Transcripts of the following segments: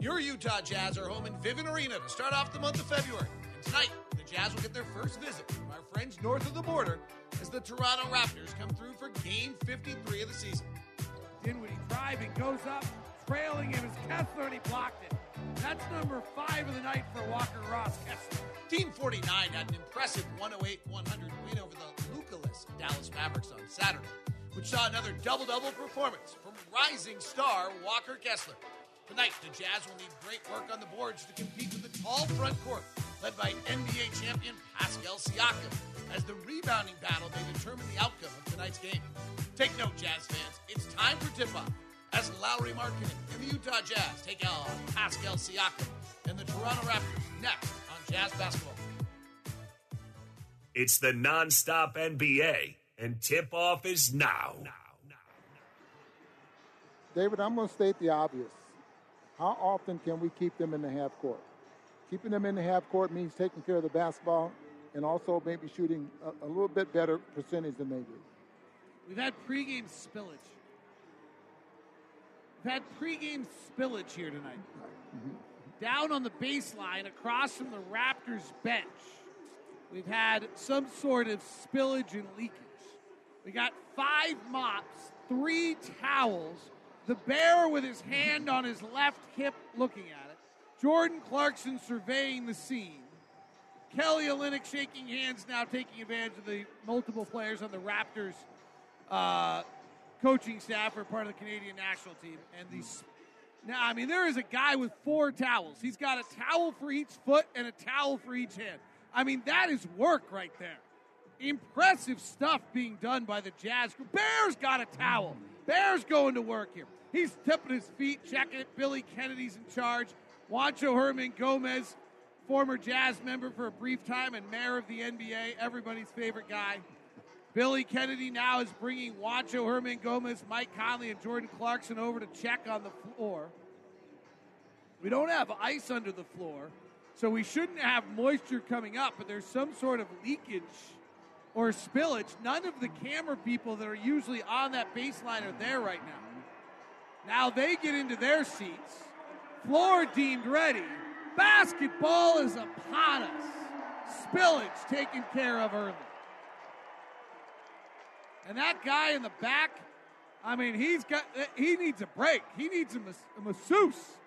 Your Utah Jazz are home in Vivint Arena to start off the month of February. And tonight, the Jazz will get their first visit from our friends north of the border as the Toronto Raptors come through for Game 53 of the season. Dinwiddie driving, goes up, trailing him is Kessler, and he blocked it. That's number five of the night for Walker Ross Kessler. Team 49 had an impressive 108 100 win over the Lucaless Dallas Mavericks on Saturday, which saw another double double performance from rising star Walker Kessler. Tonight, the Jazz will need great work on the boards to compete with the tall front court, led by NBA champion Pascal Siakam, as the rebounding battle may determine the outcome of tonight's game. Take note, Jazz fans, it's time for tip-off as Lauri Markkanen and the Utah Jazz take on Pascal Siakam and the Toronto Raptors next on Jazz Basketball. It's the nonstop NBA, and tip-off is now. David, I'm going to state the obvious. How often can we keep them in the half court? Keeping them in the half court means taking care of the basketball and also maybe shooting a, a little bit better percentage than they do. We've had pregame spillage. We've had pregame spillage here tonight. Mm-hmm. Down on the baseline, across from the Raptors bench, we've had some sort of spillage and leakage. We got five mops, three towels, the bear with his hand on his left hip looking at it, Jordan Clarkson surveying the scene, Kelly Olynyk shaking hands now, taking advantage of the multiple players on the Raptors uh, coaching staff are part of the Canadian national team. And these now, I mean, there is a guy with four towels. He's got a towel for each foot and a towel for each hand. I mean, that is work right there. Impressive stuff being done by the Jazz. Bears got a towel. Bears going to work here. He's tipping his feet, checking it. Billy Kennedy's in charge. Juancho Hernangómez, former Jazz member for a brief time and mayor of the NBA, everybody's favorite guy. Billy Kennedy now is bringing Juancho Hernangómez, Mike Conley, and Jordan Clarkson over to check on the floor. We don't have ice under the floor, so we shouldn't have moisture coming up, but there's some sort of leakage or spillage. None of the camera people that are usually on that baseline are there right now. Now they get into their seats. Floor deemed ready. Basketball is upon us. Spillage taken care of early. And that guy in the back, I mean, he's got he needs a break. He needs a, mas- a masseuse.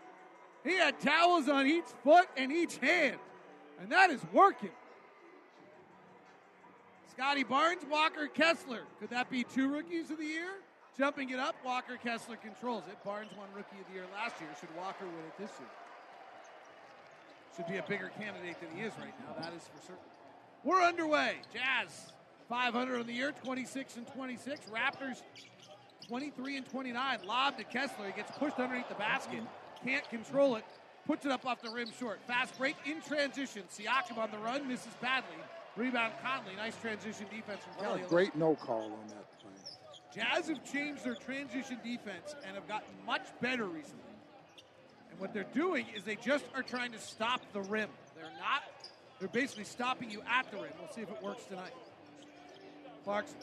He had towels on each foot and each hand, and that is working. Scotty Barnes, Walker Kessler. Could that be two rookies of the year? Jumping it up, Walker Kessler controls it. Barnes won rookie of the year last year. Should Walker win it this year? Should be a bigger candidate than he is right now. That is for certain. We're underway. Jazz 500 on the year, 26 and 26. Raptors 23 and 29. Lob to Kessler. He gets pushed underneath the basket. Can't control it. Puts it up off the rim short. Fast break in transition. Siakam on the run. Misses badly. Rebound Conley. Nice transition defense from Kelly. a great no call on that play. Jazz have changed their transition defense and have gotten much better recently. And what they're doing is they just are trying to stop the rim. They're not, they're basically stopping you at the rim. We'll see if it works tonight. Clarkson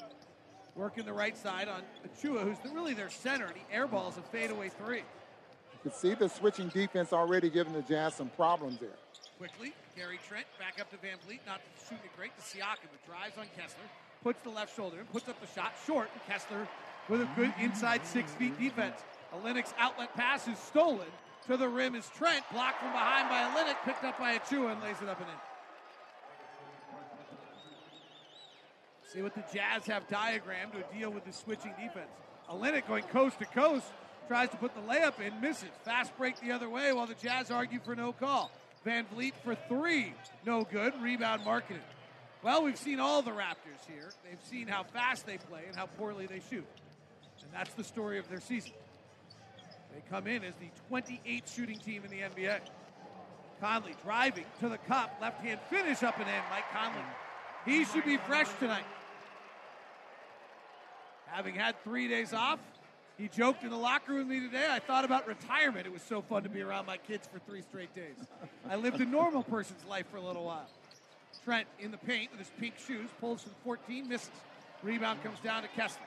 working the right side on Achiuwa, who's really their center, and he airballs a fadeaway three. You can see the switching defense already giving the Jazz some problems there. Quickly, Gary Trent back up to VanVleet, not shooting it great to Siakam, but drives on Kessler, puts the left shoulder in, puts up the shot short, and Kessler with a good inside six feet defense. A Linux outlet pass is stolen, To the rim is Trent, blocked from behind by Olynyk, picked up by Achiuwa and lays it up and in. See what the Jazz have diagrammed to deal with the switching defense. A Olynyk going coast to coast, tries to put the layup in, misses. Fast break the other way while the Jazz argue for no call. VanVleet for three, no good. Rebound Markkanen. Well, we've seen all the Raptors here. They've seen how fast they play and how poorly they shoot. And that's the story of their season. They come in as the 28th shooting team in the NBA. Conley driving to the cup, left hand finish up and in. Mike Conley. He should be fresh tonight. Having had three days off, he joked in the locker room with me today. I thought about retirement. It was so fun to be around my kids for three straight days. I lived a normal person's life for a little while. Trent in the paint with his pink shoes, pulls from 14, misses. Rebound comes down to Kessler.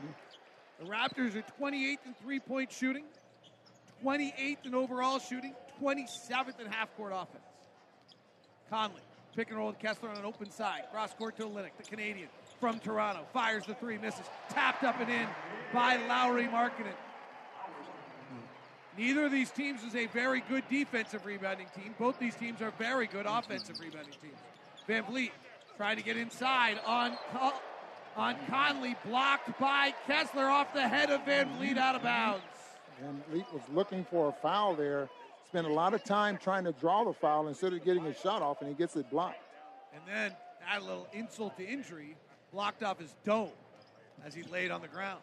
The Raptors are 28th in three point shooting, 28th in overall shooting, 27th in half court offense. Conley, pick and roll with Kessler on an open side. Cross court to Olynyk, the Canadian from Toronto. Fires the three, misses. Tapped up and in by Lauri Markkanen. Neither of these teams is a very good defensive rebounding team. Both these teams are very good offensive rebounding teams. VanVleet trying to get inside on on Conley, blocked by Kessler off the head of VanVleet out of bounds. VanVleet was looking for a foul there. Spent a lot of time trying to draw the foul instead of getting a shot off, and he gets it blocked. And then add a little insult to injury, blocked off his dome as he laid on the ground.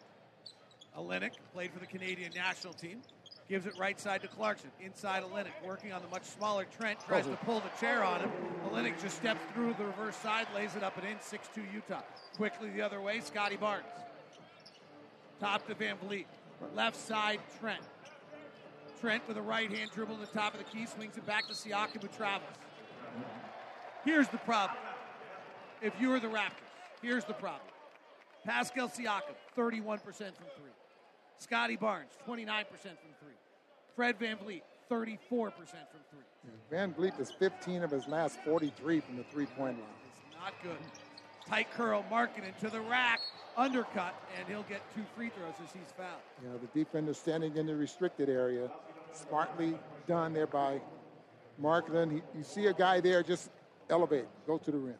Olynyk played for the Canadian national team. Gives it right side to Clarkson. Inside Olynyk, working on the much smaller Trent. Tries to pull the chair on him. Olynyk just steps through the reverse side, lays it up and in. 6-2 Utah. Quickly the other way, Scotty Barnes. Top to VanVleet. Left side, Trent. Trent with a right hand dribble to the top of the key, swings it back to Siakam who travels. Here's the problem. If you were the Raptors, here's the problem. Pascal Siakam, 31% from three. Scotty Barnes, 29% from three. Fred Van VanVleet, 34% from three. VanVleet is 15 of his last 43 from the three point line. It's not good. Tight curl, Markkanen to the rack, undercut, and he'll get two free throws as he's fouled. You know, the defender standing in the restricted area. Smartly done there by. He, you see a guy there, just elevate, go to the rim.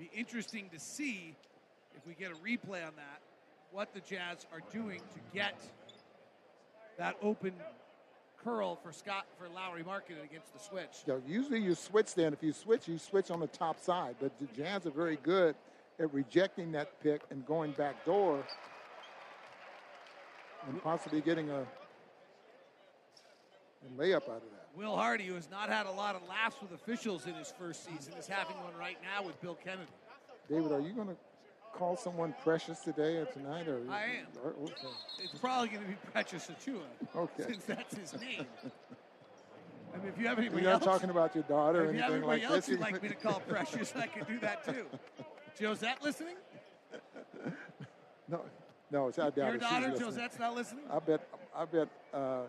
Be interesting to see if we get a replay on that what the Jazz are doing to get that open curl for Scott for Lauri Markkanen against the switch. Yeah, usually you switch then. If you switch, you switch on the top side. But the Jazz are very good at rejecting that pick and going back door and possibly getting a, a layup out of that. Will Hardy, who has not had a lot of laughs with officials in his first season, is having one right now with Bill Kennedy. David, are you going to call someone precious today or tonight? Or I am. Or, okay. It's probably going to be Precious Achiuwa. Okay. Since that's his name. I mean, if you have anybody You're not else, talking about your daughter or if you have anything anybody like else this. you'd like me to call Precious, I could do that too. Josette listening? no, no, it's our daughter. Your daughter. Josette's not listening? I bet. I bet uh,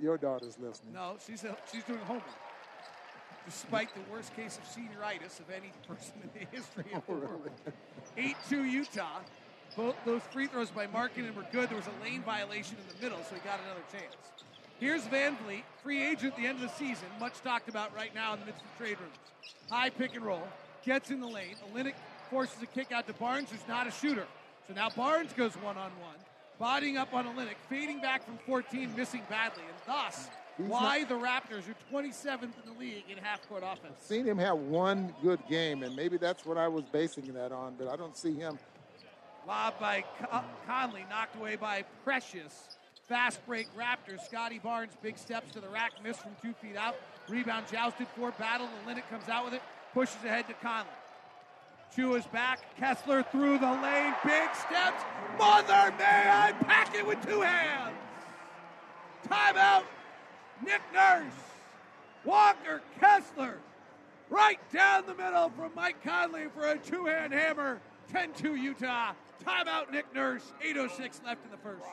your daughter's listening. No, she's a, she's doing homework. Despite the worst case of senioritis of any person in the history of the oh, world. 8-2 Utah. Both those free throws by Markkanen were good. There was a lane violation in the middle, so he got another chance. Here's VanVleet, free agent at the end of the season, much talked about right now in the midst of trade rumors. High pick and roll, gets in the lane. Olynyk forces a kick out to Barnes, who's not a shooter. So now Barnes goes one on one, bodying up on Olynyk, fading back from 14, missing badly, and thus He's why not- the Raptors are 27th in the league in half court offense. Seen him have one good game, and maybe that's what I was basing that on. But I don't see him. Lob by Con- uh, Conley, knocked away by Precious. Fast break Raptors. Scotty Barnes, big steps to the rack, missed from two feet out. Rebound jousted for battle. Olynyk comes out with it, pushes ahead to Conley. Chua's back. Kessler through the lane. Big steps. Mother may I pack it with two hands. Timeout. Nick Nurse. Walker Kessler. Right down the middle from Mike Conley for a two hand hammer. 10 2 Utah. Timeout Nick Nurse. 8.06 left in the first.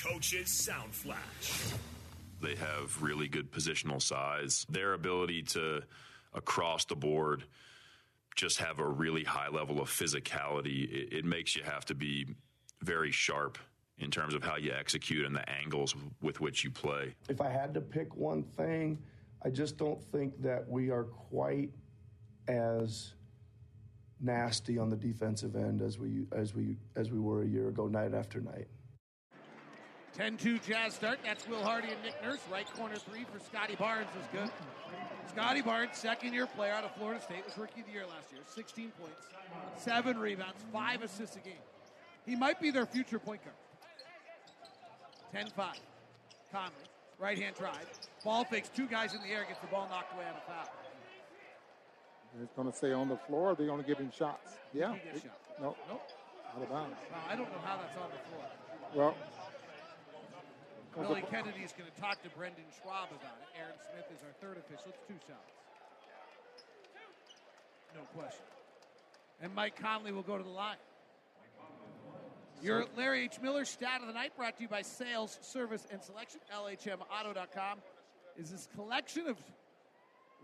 Coaches Sound Flash. They have really good positional size. Their ability to, across the board, just have a really high level of physicality, it, it makes you have to be very sharp in terms of how you execute and the angles with which you play. If I had to pick one thing, I just don't think that we are quite as nasty on the defensive end as we as we as we were a year ago night after night. 10-2 Jazz start. That's Will Hardy and Nick Nurse. Right corner three for Scotty Barnes is good. Scotty Barnes, second year player out of Florida State, was rookie of the year last year. 16 points, seven rebounds, five assists a game. He might be their future point guard. 10 5. Conley, right hand drive. Ball fakes two guys in the air, gets the ball knocked away on a foul. He's going to say on the floor. They're going to give him shots. Yeah. He shot. No. Nope. Out of bounds. Well, I don't know how that's on the floor. Well, Billy Kennedy is going to talk to Brandon Schwab about it. Aaron Smith is our third official. It's two shots. No question. And Mike Conley will go to the line. Your Larry H. Miller stat of the night brought to you by Sales, Service, and Selection. LHMauto.com is this collection of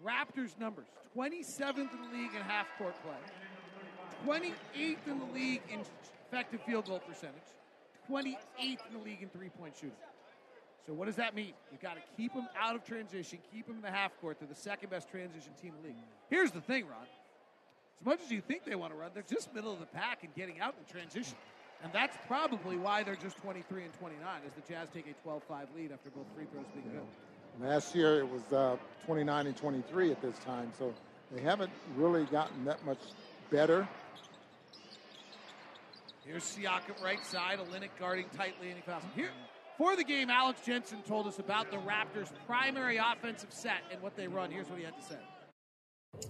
Raptors numbers 27th in the league in half court play, 28th in the league in effective field goal percentage, 28th in the league in three point shooting. So, what does that mean? You've got to keep them out of transition, keep them in the half court. They're the second best transition team in the league. Here's the thing, Ron. As much as you think they want to run, they're just middle of the pack and getting out in transition. And that's probably why they're just 23 and 29, as the Jazz take a 12 5 lead after both free throws being good. Last year it was uh, 29 and 23 at this time, so they haven't really gotten that much better. Here's Siakam right side, Olynyk guarding tightly, and he fouls him. Here, for the game, Alex Jensen told us about the Raptors' primary offensive set and what they run. Here's what he had to say.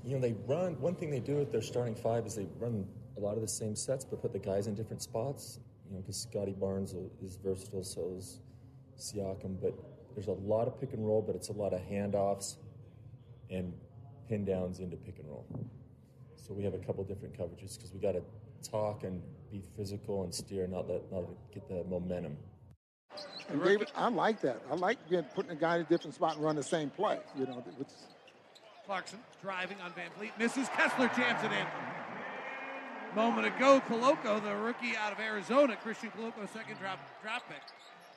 You know, they run, one thing they do with their starting five is they run a lot of the same sets, but put the guys in different spots. You know, because Scotty Barnes is versatile, so is Siakam. But there's a lot of pick and roll, but it's a lot of handoffs and pin downs into pick and roll. So we have a couple different coverages because we got to talk and be physical and steer, not let not get the momentum. And David, I like that. I like getting, putting a guy in a different spot and run the same play. You know, which Clarkson driving on VanVleet, misses. Kessler jams it in. Moment ago, Koloko, the rookie out of Arizona, Christian Koloko, second drop, draft pick,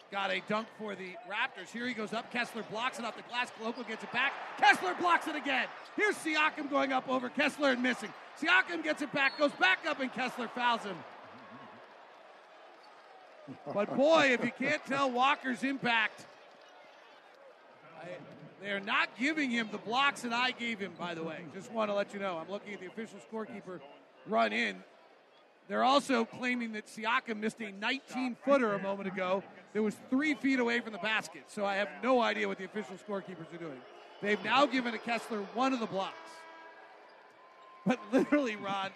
got a dunk for the Raptors. Here he goes up. Kessler blocks it off the glass. Koloko gets it back. Kessler blocks it again. Here's Siakam going up over Kessler and missing. Siakam gets it back, goes back up, and Kessler fouls him. But boy, if you can't tell Walker's impact, I, they're not giving him the blocks that I gave him, by the way. Just want to let you know. I'm looking at the official scorekeeper run in. They're also claiming that Siakam missed a 19 footer a moment ago that was three feet away from the basket. So I have no idea what the official scorekeepers are doing. They've now given a Kessler one of the blocks. But literally, Ron,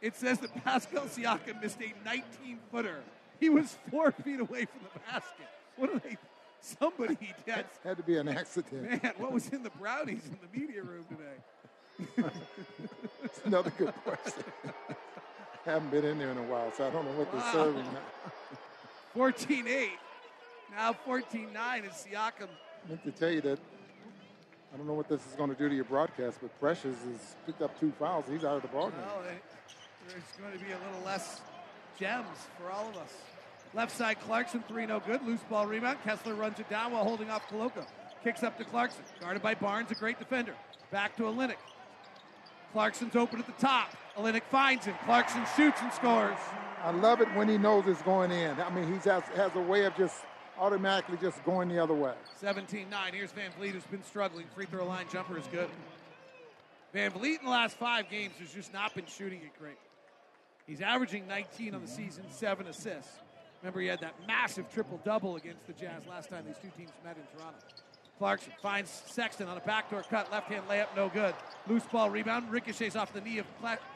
it says that Pascal Siakam missed a 19 footer. He was four feet away from the basket. What are they? Somebody had, had to be an accident. Man, what was in the brownies in the media room today? It's another good question. Haven't been in there in a while, so I don't know what Wow. they're serving. 14 8. Now 14 9 is Siakam. I meant to tell you that I don't know what this is going to do to your broadcast, but Precious has picked up two fouls. He's out of the ballgame. Well, there's going to be a little less gems for all of us. Left side Clarkson, three no good. Loose ball rebound. Kessler runs it down while holding off Koloko. Kicks up to Clarkson. Guarded by Barnes, a great defender. Back to Olynyk. Clarkson's open at the top. Olynyk finds him. Clarkson shoots and scores. I love it when he knows it's going in. I mean, he has, has a way of just automatically just going the other way. 17 9. Here's VanVleet, who's been struggling. Free throw line jumper is good. VanVleet in the last five games has just not been shooting it great. He's averaging 19 on the season, seven assists. Remember, he had that massive triple double against the Jazz last time these two teams met in Toronto. Clarkson finds Sexton on a backdoor cut, left hand layup, no good. Loose ball rebound, ricochets off the knee of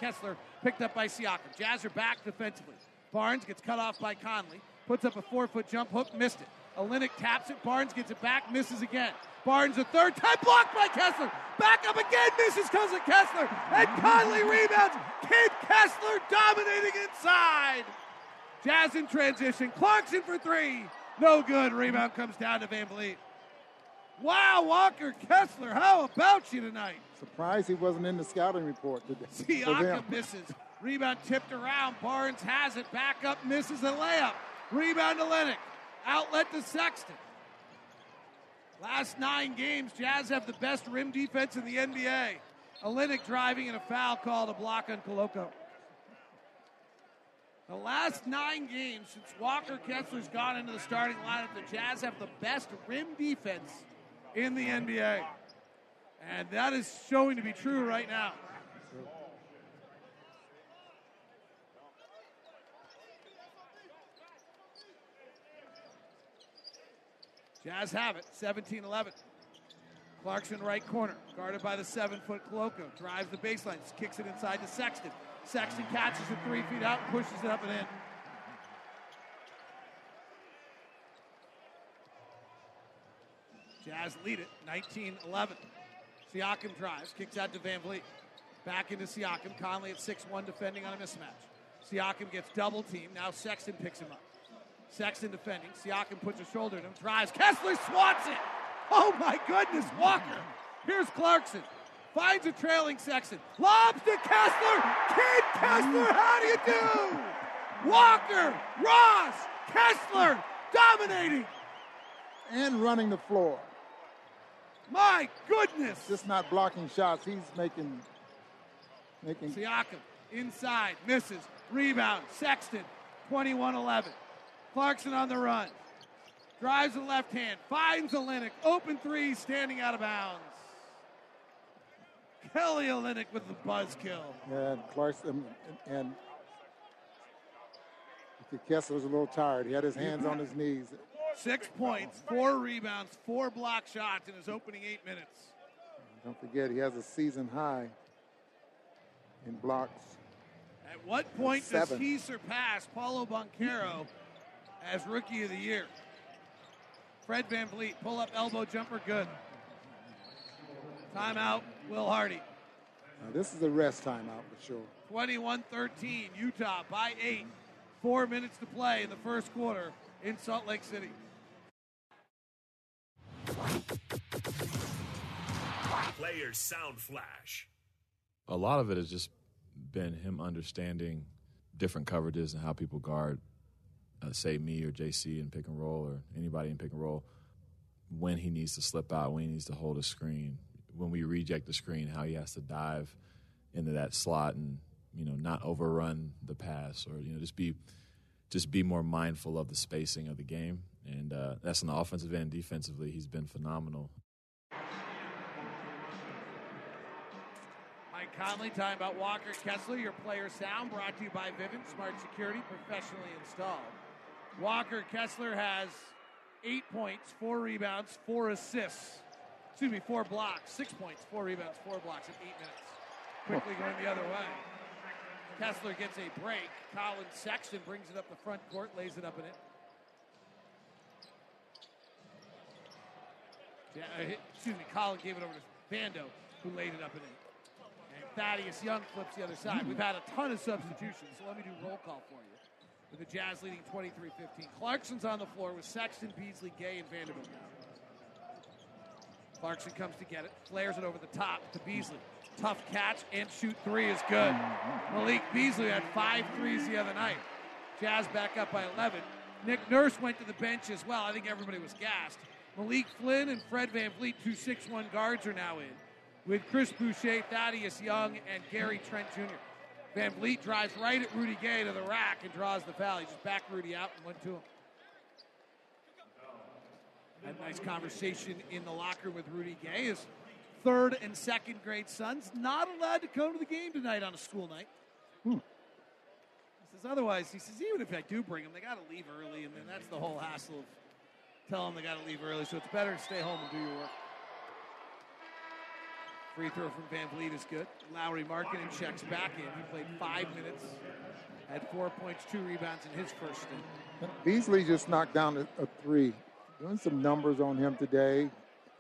Kessler, picked up by Siakam. Jazz are back defensively. Barnes gets cut off by Conley, puts up a four foot jump hook, missed it. Olynyk taps it, Barnes gets it back, misses again. Barnes a third time blocked by Kessler. Back up again, misses of Kessler. And Conley rebounds. Kid Kessler dominating inside. Jazz in transition. Clarkson for three. No good. Rebound comes down to VanVleet. Wow, Walker Kessler, how about you tonight? Surprised he wasn't in the scouting report today. Siakam misses. Rebound tipped around. Barnes has it. Back up, misses a layup. Rebound to Olynyk. Outlet to Sexton. Last nine games, Jazz have the best rim defense in the NBA. Olynyk driving and a foul called a block on Koloko. The last nine games since Walker Kessler's gone into the starting lineup, the Jazz have the best rim defense in the NBA. And that is showing to be true right now. Jazz have it, 17 11. Clarkson right corner, guarded by the seven foot Koloko. Drives the baseline, kicks it inside to Sexton. Sexton catches it three feet out and pushes it up and in. Jazz lead it 19 11. Siakam drives, kicks out to VanVleet. Back into Siakam. Conley at 6 1 defending on a mismatch. Siakam gets double teamed. Now Sexton picks him up. Sexton defending. Siakam puts a shoulder in him, drives. Kessler swats it. Oh my goodness, Walker. Here's Clarkson. Finds a trailing Sexton. Lobs to Kessler. Kid Kessler, how do you do? Walker, Ross, Kessler dominating. And running the floor. My goodness. Just not blocking shots. He's making making Siakam inside, misses, rebound, Sexton, 21-11. Clarkson on the run. Drives the left hand, finds Olynyk, open three, standing out of bounds. Kelly Olynyk with the buzz kill. And Clarkson and, and Kessler was a little tired. He had his hands on his knees. Six points, four rebounds, four block shots in his opening eight minutes. Don't forget, he has a season high in blocks. At what point does he surpass Paulo Banchero as Rookie of the Year? Fred Van VanVleet, pull up elbow jumper, good. Timeout, Will Hardy. Now this is a rest timeout for sure. 21 13, Utah by eight. Four minutes to play in the first quarter in Salt Lake City. Players Sound Flash. A lot of it has just been him understanding different coverages and how people guard, uh, say, me or JC in pick and roll or anybody in pick and roll, when he needs to slip out, when he needs to hold a screen, when we reject the screen, how he has to dive into that slot and, you know, not overrun the pass or, you know, just be just be more mindful of the spacing of the game. And uh, that's on the offensive end. Defensively, he's been phenomenal. Mike Conley talking about Walker Kessler, your player sound, brought to you by Vivint Smart Security, professionally installed. Walker Kessler has eight points, four rebounds, four assists. Excuse me, four blocks, six points, four rebounds, four blocks in eight minutes. Quickly going the other way. Kessler gets a break. Collin Sexton brings it up the front court, lays it up in it. Uh, excuse me, Collin gave it over to Vando, who laid it up in it. And Thaddeus Young flips the other side. We've had a ton of substitutions, so let me do roll call for you. With the Jazz leading 23-15. Clarkson's on the floor with Sexton, Beasley, Gay, and Vanderbilt Clarkson comes to get it, flares it over the top to Beasley. Tough catch and shoot three is good. Malik Beasley had five threes the other night. Jazz back up by 11. Nick Nurse went to the bench as well. I think everybody was gassed. Malik Flynn and Fred VanVleet, two 6'1 guards, are now in with Chris Boucher, Thaddeus Young, and Gary Trent Jr. VanVleet drives right at Rudy Gay to the rack and draws the foul. He just backed Rudy out and went to him. Had a nice conversation in the locker room with Rudy Gay. His third and second grade sons not allowed to come to the game tonight on a school night. Hmm. He says otherwise. He says even if I do bring them, they got to leave early, and then that's the whole hassle of telling them they got to leave early. So it's better to stay home and do your work. Free throw from VanVleet is good. Lauri Markkanen checks back in. He played five minutes, had four points, two rebounds in his first stint. Beasley just knocked down a, a three. Doing some numbers on him today.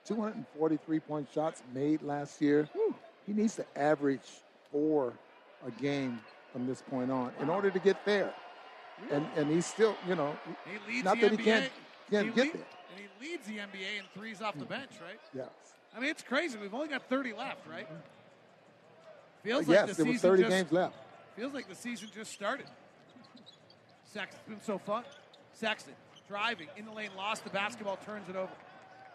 243 point shots made last year. Whew. He needs to average four a game from this point on in order to get there. And and he's still, you know, he leads not that NBA. he can't, can't he get lead, there. And he leads the NBA in threes off the mm-hmm. bench, right? Yes. I mean, it's crazy. We've only got 30 left, right? Feels Uh, yes, like the there season was 30 just, games left. Feels like the season just started. Sexton's been so fun. Sexton driving in the lane, lost the basketball, turns it over.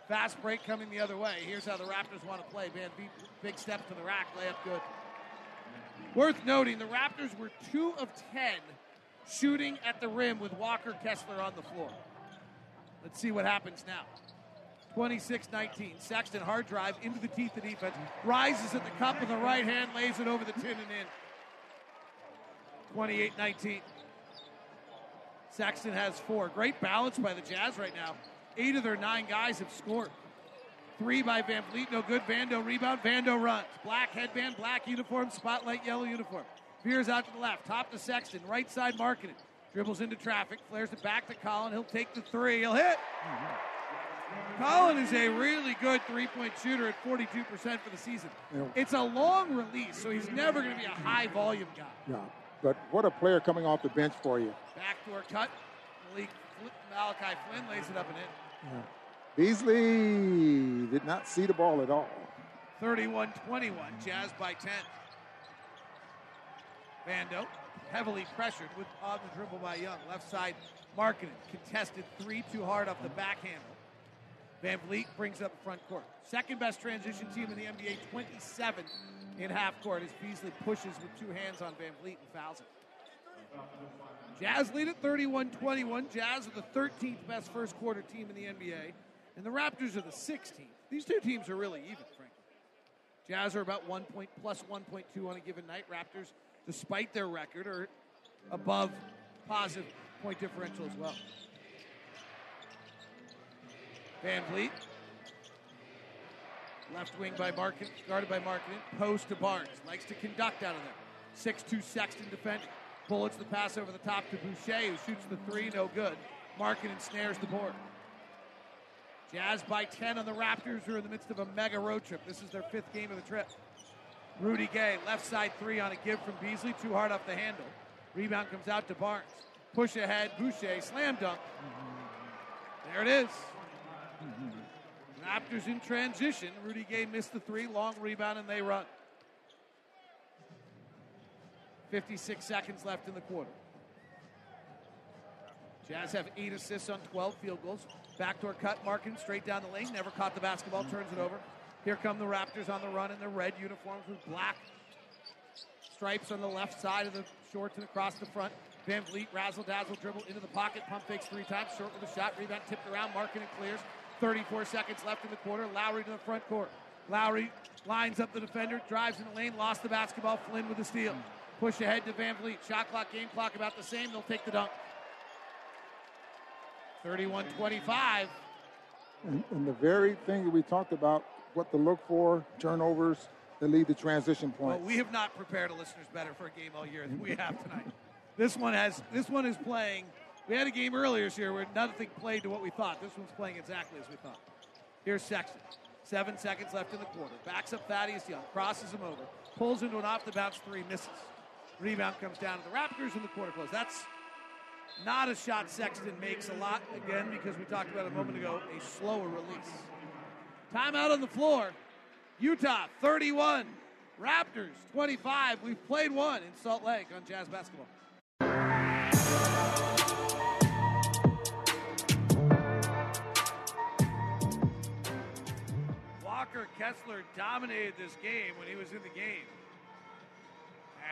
Fast break coming the other way. Here's how the Raptors want to play. VanVleet, big step to the rack, layup good. Worth noting, the Raptors were 2 of 10 shooting at the rim with Walker Kessler on the floor. Let's see what happens now. 26 19. Sexton, hard drive into the teeth of defense. Rises at the cup with the right hand, lays it over the tin and in. 28 19. Sexton has four. Great balance by the Jazz right now. Eight of their nine guys have scored. Three by VanVleet, no good. Vando rebound. Vando runs. Black headband, black uniform, spotlight yellow uniform. Veers out to the left. Top to Sexton. Right side Markkanen. Dribbles into traffic. Flares it back to Collin. He'll take the three. He'll hit. Mm-hmm. Collin is a really good three point shooter at 42% for the season. Yeah. It's a long release, so he's never going to be a high volume guy. Yeah. But what a player coming off the bench for you. Backdoor cut. Malik Malachi Flynn lays it up and in. Yeah. Beasley did not see the ball at all. 31 21, Jazz by 10. Vando heavily pressured with on the dribble by Young. Left side, Markkanen contested three too hard off the backhand. VanVleet brings up front court. Second best transition team in the NBA, 27th in half court as Beasley pushes with two hands on Van Vliet and fouls him. Jazz lead at 31 21. Jazz are the 13th best first quarter team in the NBA, and the Raptors are the 16th. These two teams are really even, frankly. Jazz are about one point plus 1.2 on a given night. Raptors, despite their record, are above positive point differential as well. Van Vliet Left wing by Markkanen, guarded by Markkanen. Post to Barnes. Likes to conduct out of there. 6-2 Sexton defending. Bullets the pass over the top to Boucher, who shoots the three, no good. Markkanen snares the board. Jazz by 10 on the Raptors, who are in the midst of a mega road trip. This is their fifth game of the trip. Rudy Gay, left side three on a give from Beasley, too hard off the handle. Rebound comes out to Barnes. Push ahead, Boucher, slam dunk. There it is. Raptors in transition. Rudy Gay missed the three, long rebound, and they run. 56 seconds left in the quarter. Jazz have eight assists on 12 field goals. Backdoor cut, Markkanen straight down the lane. Never caught the basketball, turns it over. Here come the Raptors on the run in their red uniforms with black stripes on the left side of the shorts and across the front. VanVleet, razzle dazzle, dribble into the pocket, pump fakes three times, short with a shot, rebound tipped around, Markkanen clears. 34 seconds left in the quarter. Lauri to the front court. Lauri lines up the defender, drives in the lane, lost the basketball. Flynn with the steal. Push ahead to VanVleet. Shot clock, game clock about the same. They'll take the dunk. 31 25. And, and, the very thing that we talked about, what to look for, turnovers that lead to transition points. Well, we have not prepared listeners better for a game all year than we have tonight. this one has this one is playing we had a game earlier this year where nothing played to what we thought. This one's playing exactly as we thought. Here's Sexton. Seven seconds left in the quarter. Backs up Thaddeus Young. Crosses him over. Pulls into an off the bounce three. Misses. Rebound comes down to the Raptors in the quarter close. That's not a shot Sexton makes a lot, again, because we talked about a moment ago, a slower release. Timeout on the floor. Utah 31. Raptors 25. We've played one in Salt Lake on Jazz Basketball. Kessler dominated this game when he was in the game.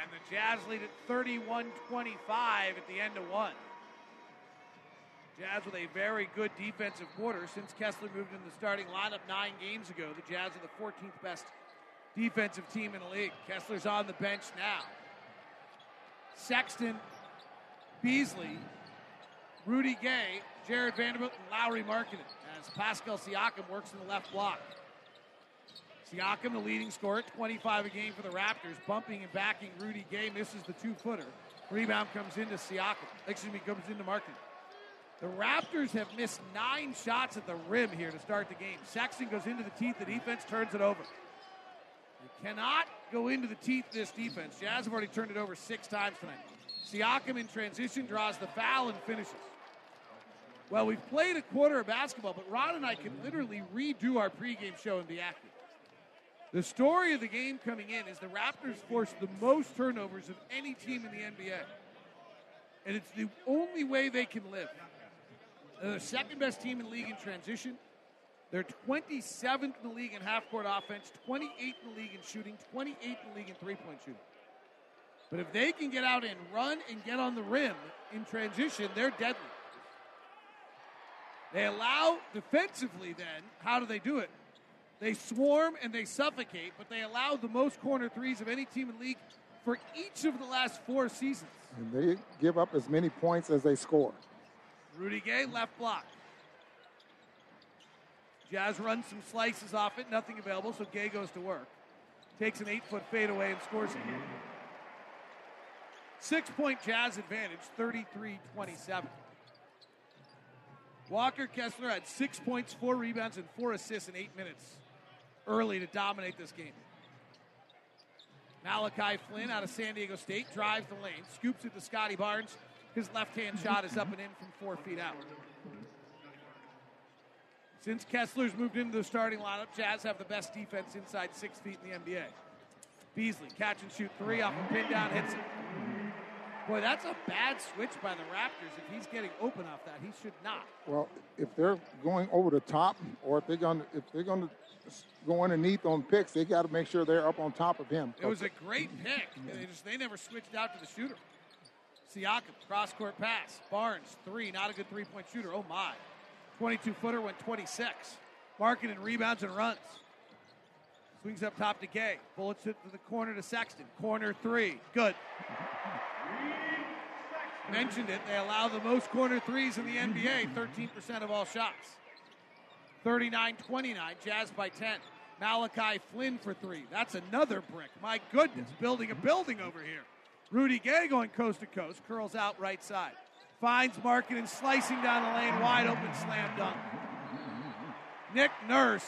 And the Jazz lead at 31 25 at the end of one. Jazz with a very good defensive quarter since Kessler moved in the starting lineup nine games ago. The Jazz are the 14th best defensive team in the league. Kessler's on the bench now. Sexton, Beasley, Rudy Gay, Jared Vanderbilt, and Lauri Markkanen as Pascal Siakam works in the left block. Siakam, the leading scorer, at 25 a game for the Raptors, bumping and backing Rudy Gay, misses the two footer. Rebound comes into Siakam. Excuse me, comes into Markkanen. The Raptors have missed nine shots at the rim here to start the game. Sexton goes into the teeth. The defense turns it over. You cannot go into the teeth this defense. Jazz have already turned it over six times tonight. Siakam in transition draws the foul and finishes. Well, we've played a quarter of basketball, but Ron and I can literally redo our pregame show and be accurate. The story of the game coming in is the Raptors forced the most turnovers of any team in the NBA. And it's the only way they can live. They're the second best team in league in transition. They're 27th in the league in half court offense, 28th in the league in shooting, 28th in the league in three point shooting. But if they can get out and run and get on the rim in transition, they're deadly. They allow defensively, then, how do they do it? They swarm and they suffocate, but they allow the most corner threes of any team in the league for each of the last four seasons. And they give up as many points as they score. Rudy Gay, left block. Jazz runs some slices off it, nothing available, so Gay goes to work. Takes an eight foot fadeaway and scores it. Six point Jazz advantage, 33 27. Walker Kessler had six points, four rebounds, and four assists in eight minutes early to dominate this game. Malachi Flynn out of San Diego State drives the lane, scoops it to Scotty Barnes. His left hand shot is up and in from four feet out. Since Kessler's moved into the starting lineup, Jazz have the best defense inside six feet in the NBA. Beasley catch and shoot three off a pin down, hits it. Boy, that's a bad switch by the Raptors. If he's getting open off that, he should not. Well, if they're going over the top, or if they're going to, if they're going to go underneath on picks, they got to make sure they're up on top of him. It was a great pick. They just they never switched out to the shooter. Siakam cross court pass. Barnes three, not a good three point shooter. Oh my, 22 footer went 26. Markkanen rebounds and runs. Swings up top to Gay. Bullets it to the corner to Sexton. Corner three, good. Mentioned it. They allow the most corner threes in the NBA, 13% of all shots. 39 29, Jazz by 10. Malachi Flynn for three. That's another brick. My goodness, building a building over here. Rudy Gay going coast to coast, curls out right side. Finds Markkanen slicing down the lane, wide open slam dunk. Nick Nurse,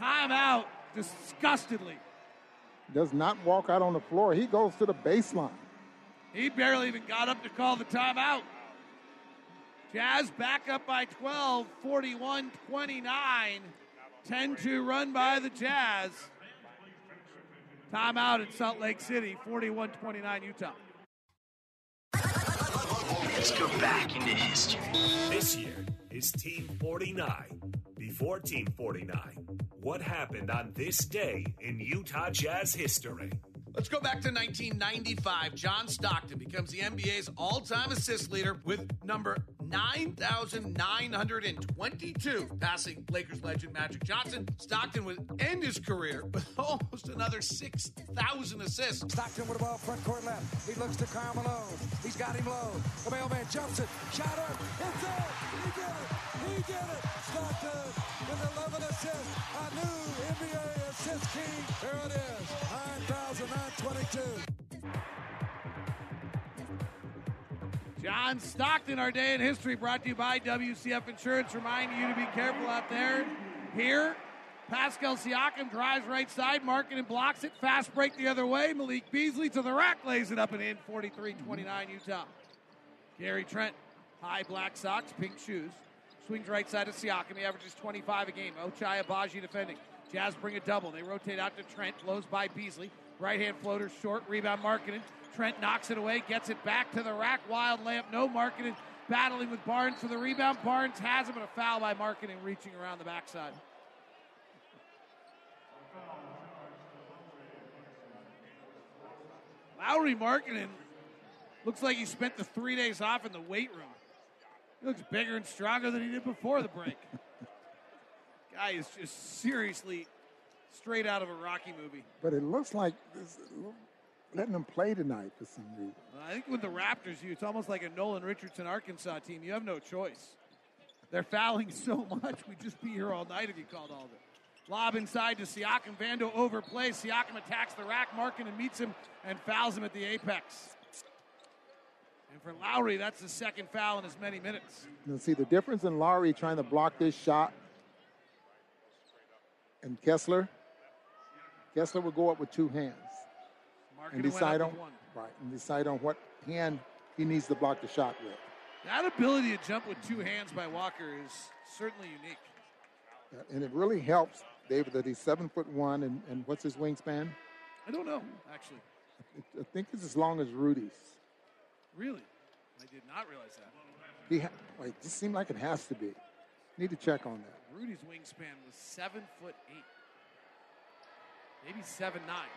timeout disgustedly. Does not walk out on the floor. He goes to the baseline. He barely even got up to call the timeout. Jazz back up by 12, 41 29. 10 2 run by the Jazz. Timeout in Salt Lake City, 41 29 Utah. Let's go back into history. This year is Team 49. Before Team 49, what happened on this day in Utah Jazz history? Let's go back to 1995. John Stockton becomes the NBA's all time assist leader with number 9,922, passing Lakers legend Magic Johnson. Stockton would end his career with almost another 6,000 assists. Stockton with the ball front court left. He looks to Karl Malone. He's got him low. The mailman jumps it. Shot up. It's in. NBA king. There it is. 9,922. John Stockton, our day in history, brought to you by WCF Insurance, reminding you to be careful out there. Here, Pascal Siakam drives right side, Markkanen blocks it, fast break the other way. Malik Beasley to the rack, lays it up and in, 43-29 Utah. Gary Trent, high black socks, pink shoes, swings right side to Siakam. He averages 25 a game. Ochai Agbaji defending. Jazz bring a double. They rotate out to Trent, blows by Beasley. Right hand floater short, rebound Markkanen. Trent knocks it away, gets it back to the rack. Wild lamp, no Markkanen. battling with Barnes for the rebound. Barnes has him, and a foul by Markkanen reaching around the backside. Lauri Markkanen looks like he spent the three days off in the weight room. He looks bigger and stronger than he did before the break. Guy is just seriously straight out of a Rocky movie. But it looks like this, letting them play tonight for some reason. I think with the Raptors, you it's almost like a Nolan Richardson Arkansas team. You have no choice. They're fouling so much, we'd just be here all night if you called all of it. Lob inside to Siakam. Vando overplays. Siakam attacks the rack. Markkanen meets him and fouls him at the apex. And for Lauri, that's the second foul in as many minutes. You see the difference in Lauri trying to block this shot and Kessler. Kessler will go up with two hands and decide on one. right and decide on what hand he needs to block the shot with. That ability to jump with two hands by Walker is certainly unique. Uh, And it really helps David that he's seven foot one and, and what's his wingspan? I don't know, actually. I think it's as long as Rudy's. Really? I did not realize that. He ha- like, it just seemed like it has to be. Need to check on that. Rudy's wingspan was seven foot eight, maybe seven nine.